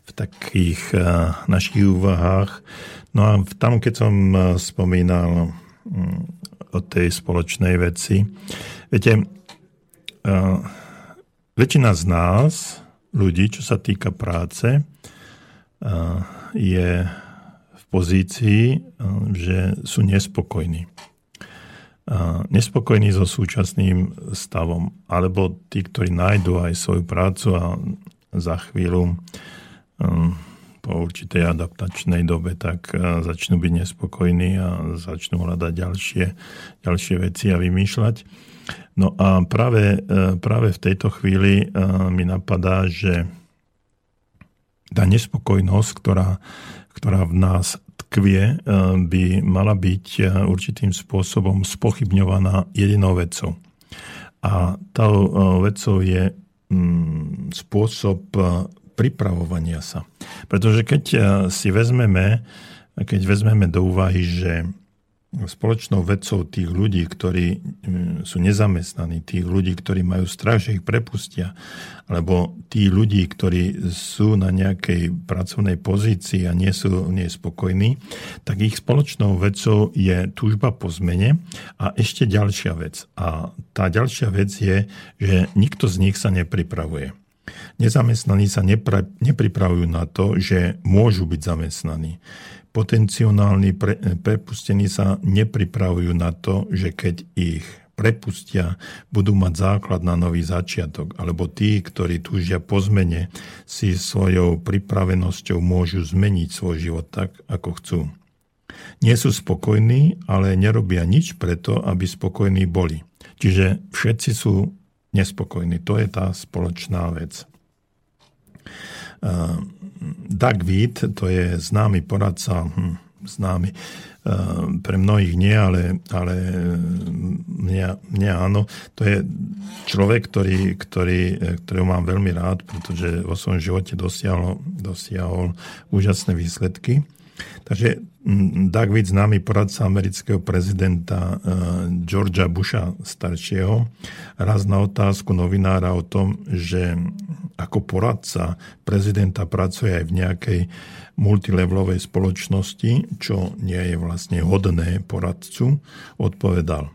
v takých uh, našich úvahách. No a tam, keď som uh, spomínal um, o tej spoločnej veci, viete, uh, väčšina z nás, ľudí, čo sa týka práce, je pozícii, eh, že sú nespokojní. Eh, nespokojní so súčasným stavom. Alebo tí, ktorí nájdú aj svoju prácu a za chvíľu eh, po určitej adaptačnej dobe, tak začnú byť nespokojní a začnú hľadať ďalšie, ďalšie veci a vymýšľať. No a práve, práve v tejto chvíli mi napadá, že tá nespokojnosť, ktorá ktorá v nás tkvie, eh, by mala byť eh, určitým spôsobom spochybňovaná jedinou vecou. A tou eh, vecou je mm, spôsob pripravovania sa. Pretože keď si vezmeme, keď vezmeme do úvahy, že spoločnou vecou tých ľudí, ktorí mm, sú nezamestnaní, tých ľudí, ktorí majú strach, že ich prepustia, alebo tí ľudí, ktorí sú na nejakej pracovnej pozícii a nie sú nespokojní, tak ich spoločnou vecou je túžba po zmene a ešte ďalšia vec. A tá ďalšia vec je, že nikto z nich sa nepripravuje. Nezamestnaní sa nepripravujú na to, že môžu byť zamestnaní potenciálni pre, prepustení sa nepripravujú na to, že keď ich prepustia, budú mať základ na nový začiatok, alebo tí, ktorí túžia po zmene, si svojou pripravenosťou môžu zmeniť svoj život tak, ako chcú. Nie sú spokojní, ale nerobia nič preto, aby spokojní boli. Čiže všetci sú nespokojní. To je tá spoločná vec. Doug Weed, to je známy poradca, hm, známy, e, pre mnohých nie, ale, ale mňa, mňa áno. To je človek, ktorý, ktorý, ktorého mám veľmi rád, pretože vo svojom živote dosiahol, dosiahol úžasné výsledky. Takže Doug Witt, známy poradca amerického prezidenta e, Georgia Busha staršieho, raz na otázku novinára o tom, že ako poradca prezidenta pracuje aj v nejakej multilevelovej spoločnosti, čo nie je vlastne hodné poradcu, odpovedal,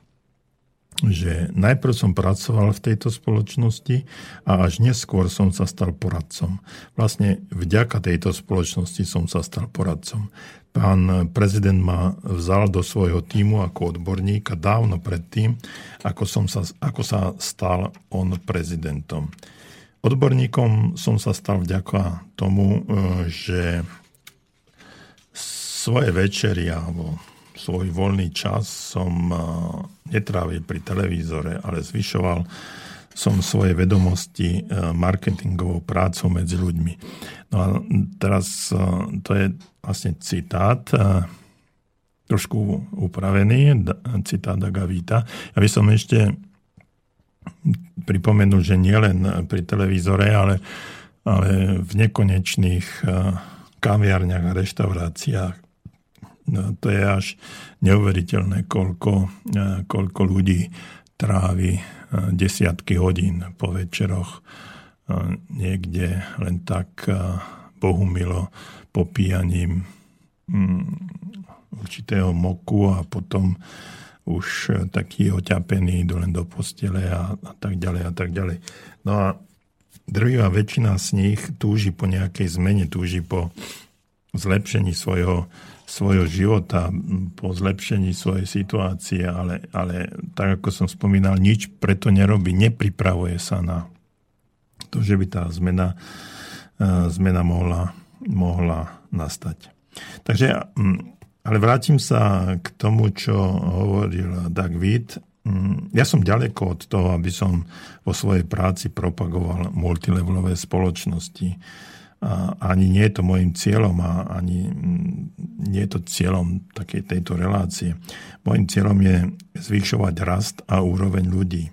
že najprv som pracoval v tejto spoločnosti a až neskôr som sa stal poradcom. Vlastne vďaka tejto spoločnosti som sa stal poradcom. Pán prezident ma vzal do svojho týmu ako odborníka dávno predtým, ako, som sa, ako sa stal on prezidentom. Odborníkom som sa stal vďaka tomu, e, že svoje večery alebo svoj voľný čas som e, netrávil pri televízore, ale zvyšoval som svoje vedomosti e, marketingovou prácou medzi ľuďmi. No a teraz to je vlastne citát, trošku upravený, citát Agavita. Ja by som ešte pripomenul, že nielen pri televízore, ale, ale v nekonečných eh, kaviarniach a reštauráciách. No, to je až neuveriteľné, koľko, eh, koľko ľudí trávi eh, desiatky hodín po večeroch niekde len tak bohumilo popíjaním mm, určitého moku a potom už e, taký oťapený, idú len do postele a, a tak ďalej a tak ďalej. No a drvivá väčšina z nich túži po nejakej zmene, túži po zlepšení svojho, svojho života, po zlepšení svojej situácie, ale, ale tak ako som spomínal, nič preto nerobí, nepripravuje sa na to, že by tá zmena, e, zmena mohla, mohla nastať. Takže ale vrátim sa k tomu, čo hovoril Doug Witt. Ja som ďaleko od toho, aby som vo svojej práci propagoval multilevelové spoločnosti. A ani nie je to môjim cieľom a ani mm, nie je to cieľom takej tejto relácie. Mojím cieľom je zvyšovať rast a úroveň ľudí.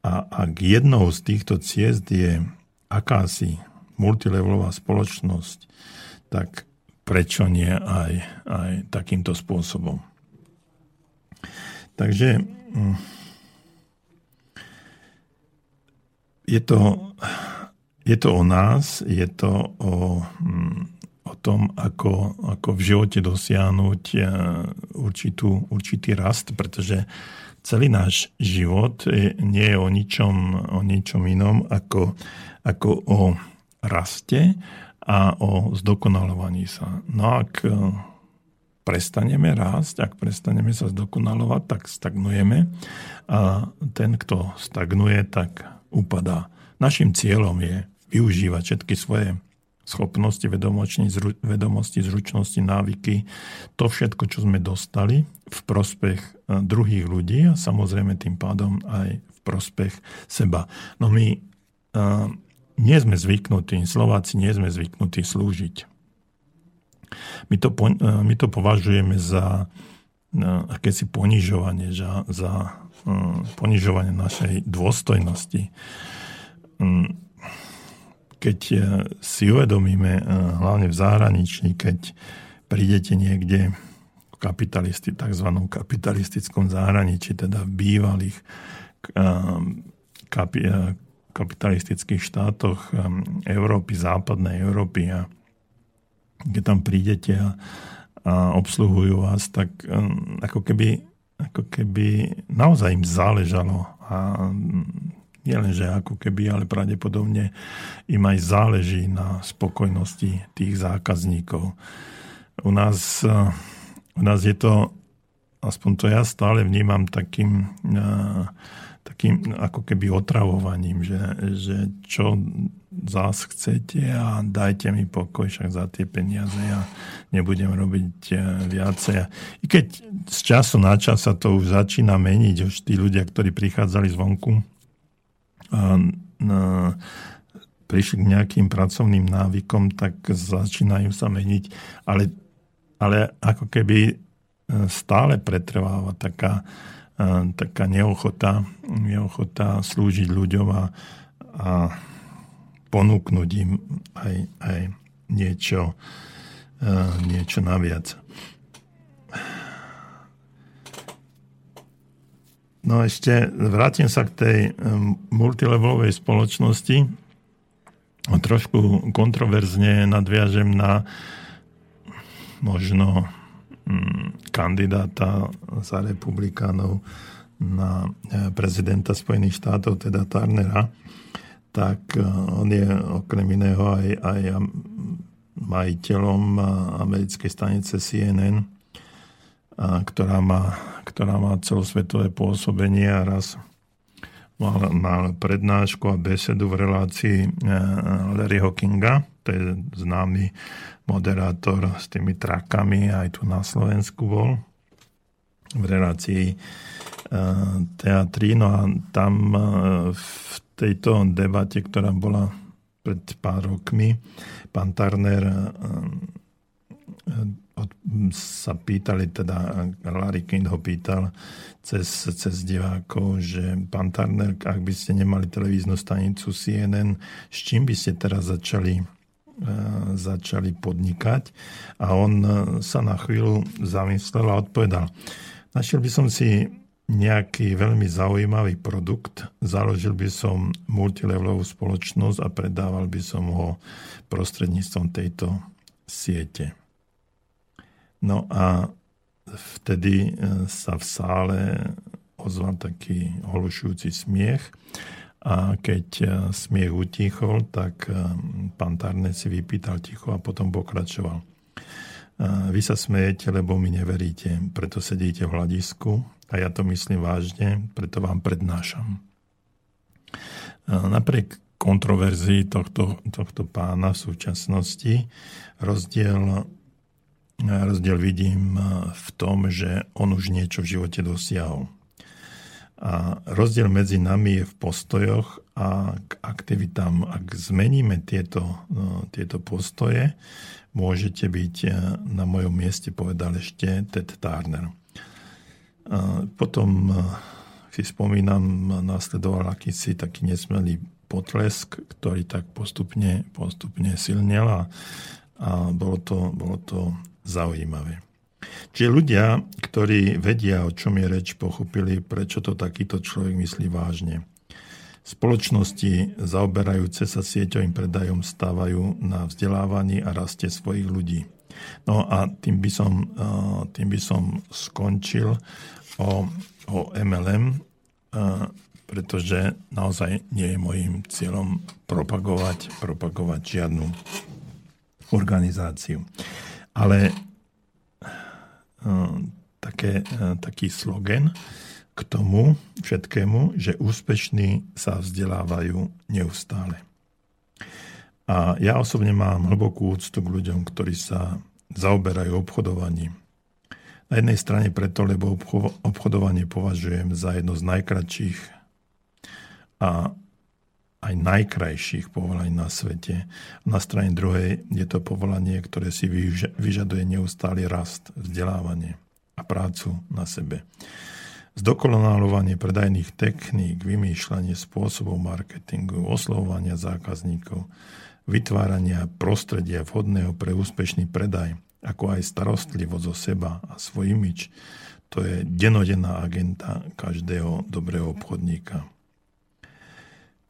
A ak jednou z týchto ciest je akási multilevelová spoločnosť, tak prečo nie aj, aj takýmto spôsobom. Takže mm, je to, je to o nás, je to o, mm, o tom, ako, ako v živote dosiahnuť e, určitú, určitý rast, pretože celý náš život nie je o ničom, o ničom inom ako, ako o raste a o zdokonalovaní sa. No ak e, prestaneme rásť, ak prestaneme sa zdokonalovať, tak stagnujeme a ten, kto stagnuje, tak upadá. Našim cieľom je využívať všetky svoje schopnosti, vedomosti, zručnosti, návyky, to všetko, čo sme dostali v prospech e, druhých ľudí a samozrejme tým pádom aj v prospech seba. No my uh, nie sme zvyknutí, Slováci nie sme zvyknutí slúžiť. My to, uh, my to považujeme za uh, akési ponižovanie, za, za uh, ponižovanie našej dôstojnosti. Um, keď e, si uvedomíme, e, hlavne v zahraničí, keď prídete niekde v kapitalisti, tzv. kapitalistickom zahraničí, teda v bývalých e, kapi, kapitalistických štátoch Európy, západnej Európy a keď tam prídete a, a obsluhujú vás, tak ako keby, ako keby naozaj im záležalo a nielen, že ako keby, ale pravdepodobne im aj záleží na spokojnosti tých zákazníkov. U nás, eh, u nás je to, aspoň to ja stále vnímam takým, eh, takým ako keby otravovaním, že, že čo zás chcete a dajte mi pokoj však za tie peniaze ja nebudem robiť eh, viacej. I keď z času na čas sa to už začína meniť, už tí ľudia, ktorí prichádzali zvonku, prišli k nejakým pracovným návykom, tak začínajú sa meniť, ale, ale ako keby e, stále pretrváva taká, e, taká neochota, neochota slúžiť ľuďom a, a ponúknuť im aj, aj niečo, e, niečo naviac. No ešte vrátim sa k tej multilevelovej spoločnosti. Trošku kontroverzne nadviažem na možno mm, kandidáta za republikánov na e, prezidenta Spojených štátov, teda Tarnera, tak e, on je okrem iného aj, aj majiteľom americkej stanice CNN, ktorá má ktorá má celosvetové pôsobenie a raz mal, mal prednášku a besedu v relácii eh, Larryho Kinga, to je známy moderátor s tými trakami, aj tu na Slovensku bol, v relácii eh, teatrí. No a tam v tejto debate, ktorá bola pred pár rokmi, pán Turner sa pýtali, teda Larry King ho pýtal cez, cez divákov, že pán Turner, ak by ste nemali televíznu stanicu CNN, s čím by ste teraz začali, uh, začali podnikať? A on e, sa na chvíľu zamyslel a odpovedal, našiel by som si nejaký veľmi zaujímavý produkt, založil by som multilevelovú spoločnosť a predával by som ho prostredníctvom tejto siete. No a vtedy e, sa v sále ozval taký holušujúci smiech a keď e, smiech utichol, tak e, pán Tarne si vypýtal ticho a potom pokračoval. Vy sa smejete, lebo mi neveríte, preto sedíte v hľadisku a ja to myslím vážne, preto vám prednášam. Napriek kontroverzii tohto, tohto pána v súčasnosti rozdiel rozdiel vidím v tom, že on už niečo v živote dosiahol. A rozdiel medzi nami je v postojoch a k aktivitám. Ak zmeníme tieto, no, tieto postoje, môžete byť eh, na mojom mieste, povedal ešte Ted Turner. A potom eh, si spomínam, následoval akýsi taký nesmelý potlesk, ktorý tak postupne, postupne silnil a a bolo to, bolo to zaujímavé. Čiže ľudia, ktorí vedia, o čom je reč, pochopili, prečo to takýto človek myslí vážne. Spoločnosti zaoberajúce sa sieťovým predajom stávajú na vzdelávaní a raste svojich ľudí. No a tým by som, tým by som skončil o, o MLM, pretože naozaj nie je môjim cieľom propagovať, propagovať žiadnu organizáciu. Ale také, taký slogan k tomu všetkému, že úspešní sa vzdelávajú neustále. A ja osobne mám hlbokú úctu k ľuďom, ktorí sa zaoberajú obchodovaním. Na jednej strane preto, lebo obchodovanie považujem za jedno z najkračších a aj najkrajších povolaní na svete. Na strane druhej je to povolanie, ktoré si vyžaduje neustály rast, vzdelávanie a prácu na sebe. Zdokonalovanie predajných techník, vymýšľanie spôsobov marketingu, oslovovania zákazníkov, vytvárania prostredia vhodného pre úspešný predaj, ako aj starostlivosť o seba a svoj imič, to je denodenná agenta každého dobrého obchodníka.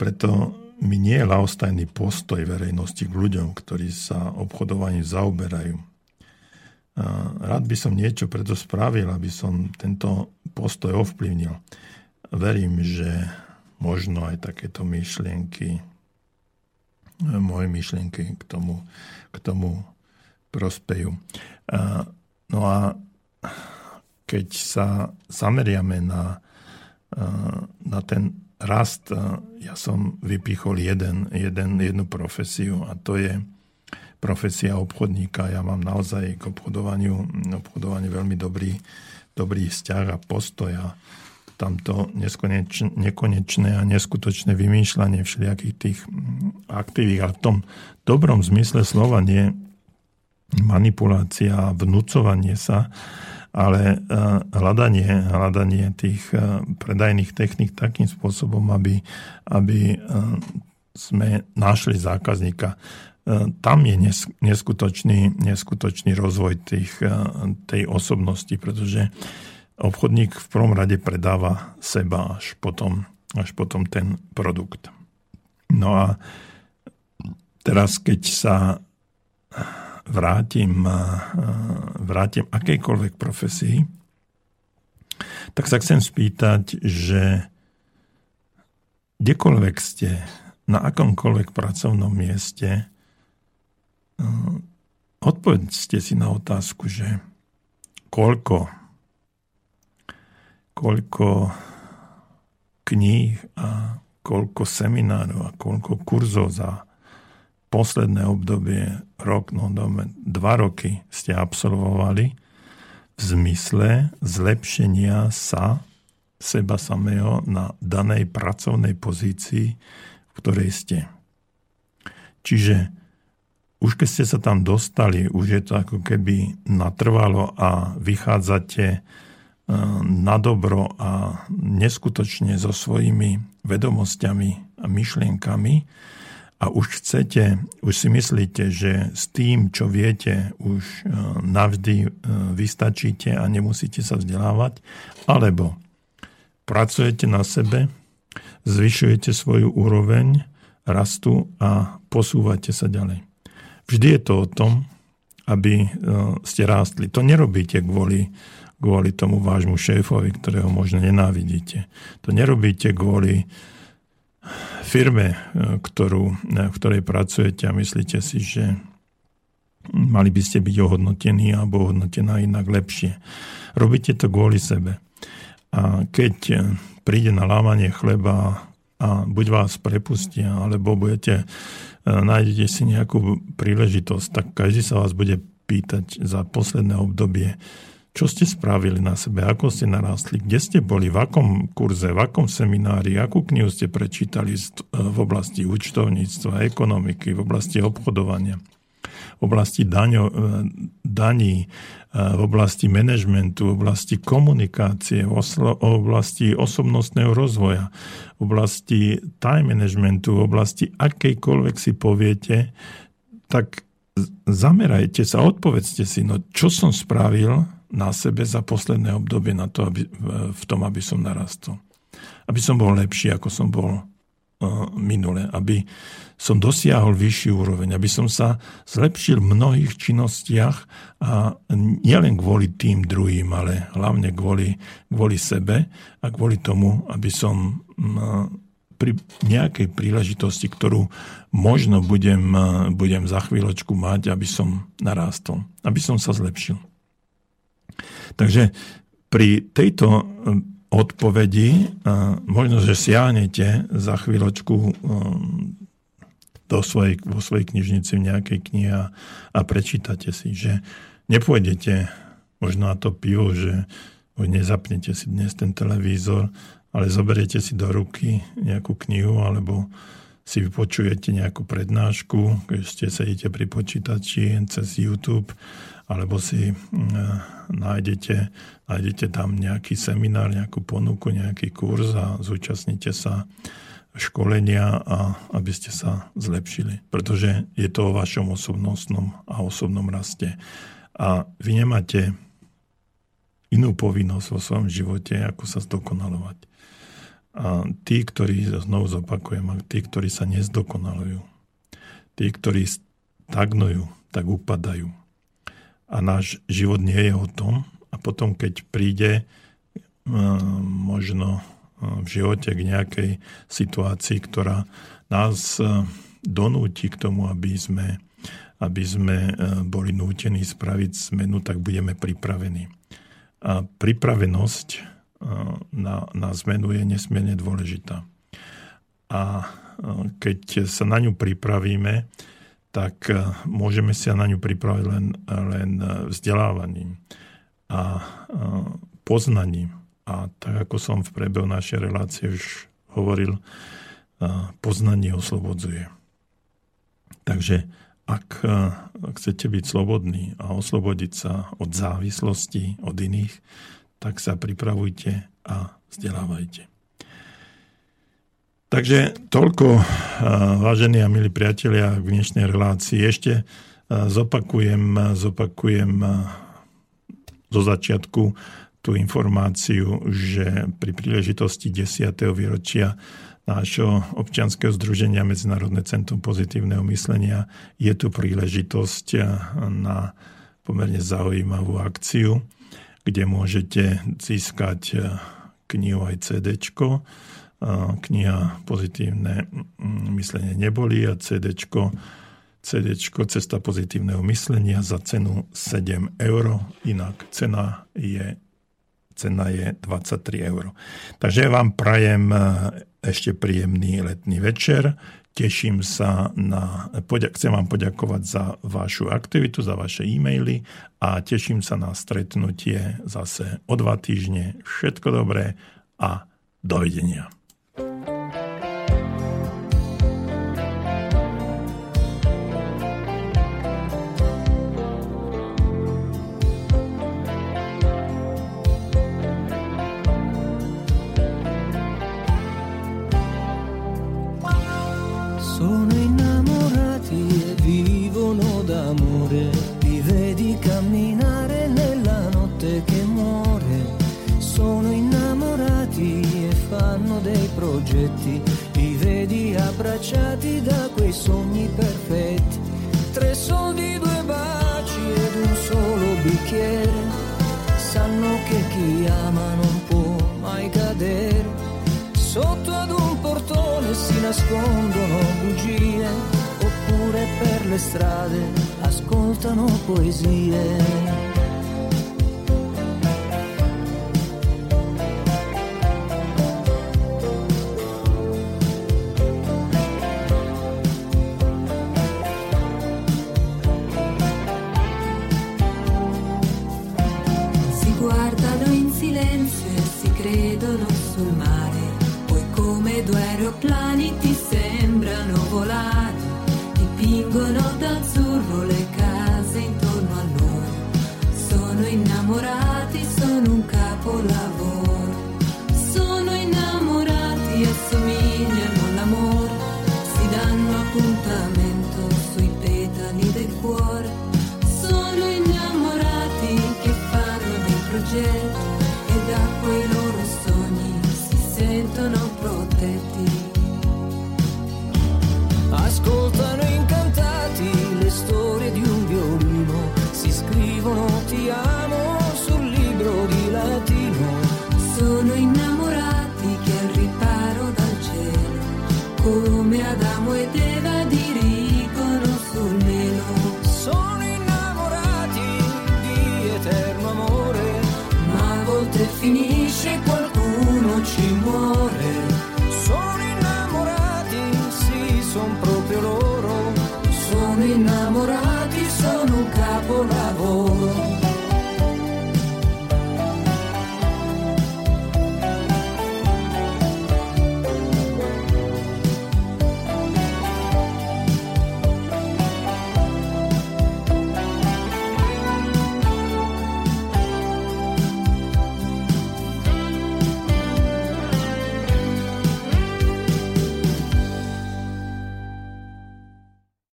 Preto mi nie je laostajný postoj verejnosti k ľuďom, ktorí sa obchodovaním zaoberajú. Rád by som niečo preto spravil, aby som tento postoj ovplyvnil. Verím, že možno aj takéto myšlienky, moje myšlienky k tomu, k tomu prospejú. No a keď sa zameriame na, na ten rast, ja som vypichol jeden, jeden, jednu profesiu a to je profesia obchodníka. Ja mám naozaj k obchodovaniu, obchodovaniu veľmi dobrý, dobrý vzťah a postoj a tamto nekonečné a neskutočné vymýšľanie všelijakých tých aktivít, ale v tom dobrom zmysle slova nie manipulácia, vnúcovanie sa, ale e, hľadanie, hľadanie tých e, predajných technik takým spôsobom, aby, aby e, sme našli zákazníka. Tam je neskutočný, neskutočný rozvoj tých, tej osobnosti, pretože obchodník v prvom rade predáva seba až potom, až potom ten produkt. No a teraz, keď sa vrátim, vrátim akejkoľvek profesii, tak sa chcem spýtať, že kdekoľvek ste, na akomkoľvek pracovnom mieste, odpovedzte si na otázku, že koľko, koľko kníh a koľko seminárov a koľko kurzov za posledné obdobie, rok, no dva roky ste absolvovali v zmysle zlepšenia sa seba samého na danej pracovnej pozícii, v ktorej ste. Čiže už keď ste sa tam dostali, už je to ako keby natrvalo a vychádzate e, na dobro a neskutočne so svojimi vedomosťami a myšlienkami, a už chcete, už si myslíte, že s tým, čo viete, už e, navždy e, vystačíte a nemusíte sa vzdelávať, alebo pracujete na sebe, zvyšujete svoju úroveň rastu a posúvate sa ďalej. Vždy je to o tom, aby e, ste rástli. To nerobíte kvôli, kvôli tomu vášmu šéfovi, ktorého možno nenávidíte. To nerobíte kvôli firme, e, ktorú, e, v ktorej pracujete a myslíte si, že mali by ste byť ohodnotení alebo ohodnotená inak lepšie. Robíte to kvôli sebe. A keď e, príde na lámanie chleba a buď vás prepustia, alebo budete, nájdete si nejakú príležitosť, tak každý sa vás bude pýtať za posledné obdobie, čo ste spravili na sebe, ako ste narástli, kde ste boli, v akom kurze, v akom seminári, akú knihu ste prečítali v oblasti účtovníctva, ekonomiky, v oblasti obchodovania, v oblasti daňo, e, daní, e, v oblasti manažmentu, v oblasti komunikácie, v oblasti osobnostného rozvoja, v oblasti time managementu, v oblasti akejkoľvek si poviete, tak zamerajte sa, odpovedzte si, no čo som spravil na sebe za posledné obdobie na to, aby, v tom, aby som narastol. Aby som bol lepší, ako som bol minule, aby som dosiahol vyšší úroveň, aby som sa zlepšil v mnohých činnostiach a nielen kvôli tým druhým, ale hlavne kvôli, kvôli sebe a kvôli tomu, aby som pri nejakej príležitosti, ktorú možno budem, budem za chvíľočku mať, aby som narástol, aby som sa zlepšil. Takže pri tejto odpovedi. Možno, že siahnete za chvíľočku um, do svojej, vo svojej knižnici v nejakej knihe a prečítate si, že nepôjdete možno na to pivo, že nezapnete si dnes ten televízor, ale zoberiete si do ruky nejakú knihu alebo si vypočujete nejakú prednášku, keď ste sedíte pri počítači cez YouTube alebo si mm, nájdete, nájdete tam nejaký seminár, nejakú ponuku, nejaký kurz a zúčastnite sa školenia, a aby ste sa zlepšili. Pretože je to o vašom osobnostnom a osobnom raste. A vy nemáte inú povinnosť vo svojom živote, ako sa zdokonalovať. A tí, ktorí, znovu zopakujem, tí, ktorí sa nezdokonalujú, tí, ktorí stagnujú, tak upadajú a náš život nie je o tom. A potom, keď príde e, možno e, v živote k nejakej situácii, ktorá nás e, donúti k tomu, aby sme, aby sme boli nútení spraviť zmenu, tak budeme pripravení. A pripravenosť na, na zmenu je nesmierne dôležitá. A keď sa na ňu pripravíme, tak eh, môžeme sa na ňu pripraviť len, len eh, vzdelávaním a eh, poznaním. A tak ako som v priebehu našej relácie už hovoril, poznanie oslobodzuje. Takže ak chcete byť slobodní a oslobodiť sa od závislosti od iných, tak sa pripravujte a vzdelávajte. Takže toľko, vážení a milí priatelia, v dnešnej relácii. Ešte zopakujem, zopakujem zo začiatku tú informáciu, že pri príležitosti 10. výročia nášho občianského združenia Medzinárodné centrum pozitívneho myslenia je tu príležitosť na pomerne zaujímavú akciu, kde môžete získať knihu aj CD kniha Pozitívne myslenie neboli a CD CD Cesta pozitívneho myslenia za cenu 7 eur, inak cena je, cena je 23 eur. Takže vám prajem e, ešte príjemný letný večer. Teším sa na, chcem vám poďakovať za vašu aktivitu, za vaše e-maily a teším sa na stretnutie zase o dva týždne. Všetko dobré a dovidenia. Progetti, li vedi abbracciati da quei sogni perfetti. Tre soldi, due baci ed un solo bicchiere, sanno che chi ama non può mai cadere Sotto ad un portone si nascondono bugie, oppure per le strade ascoltano poesie.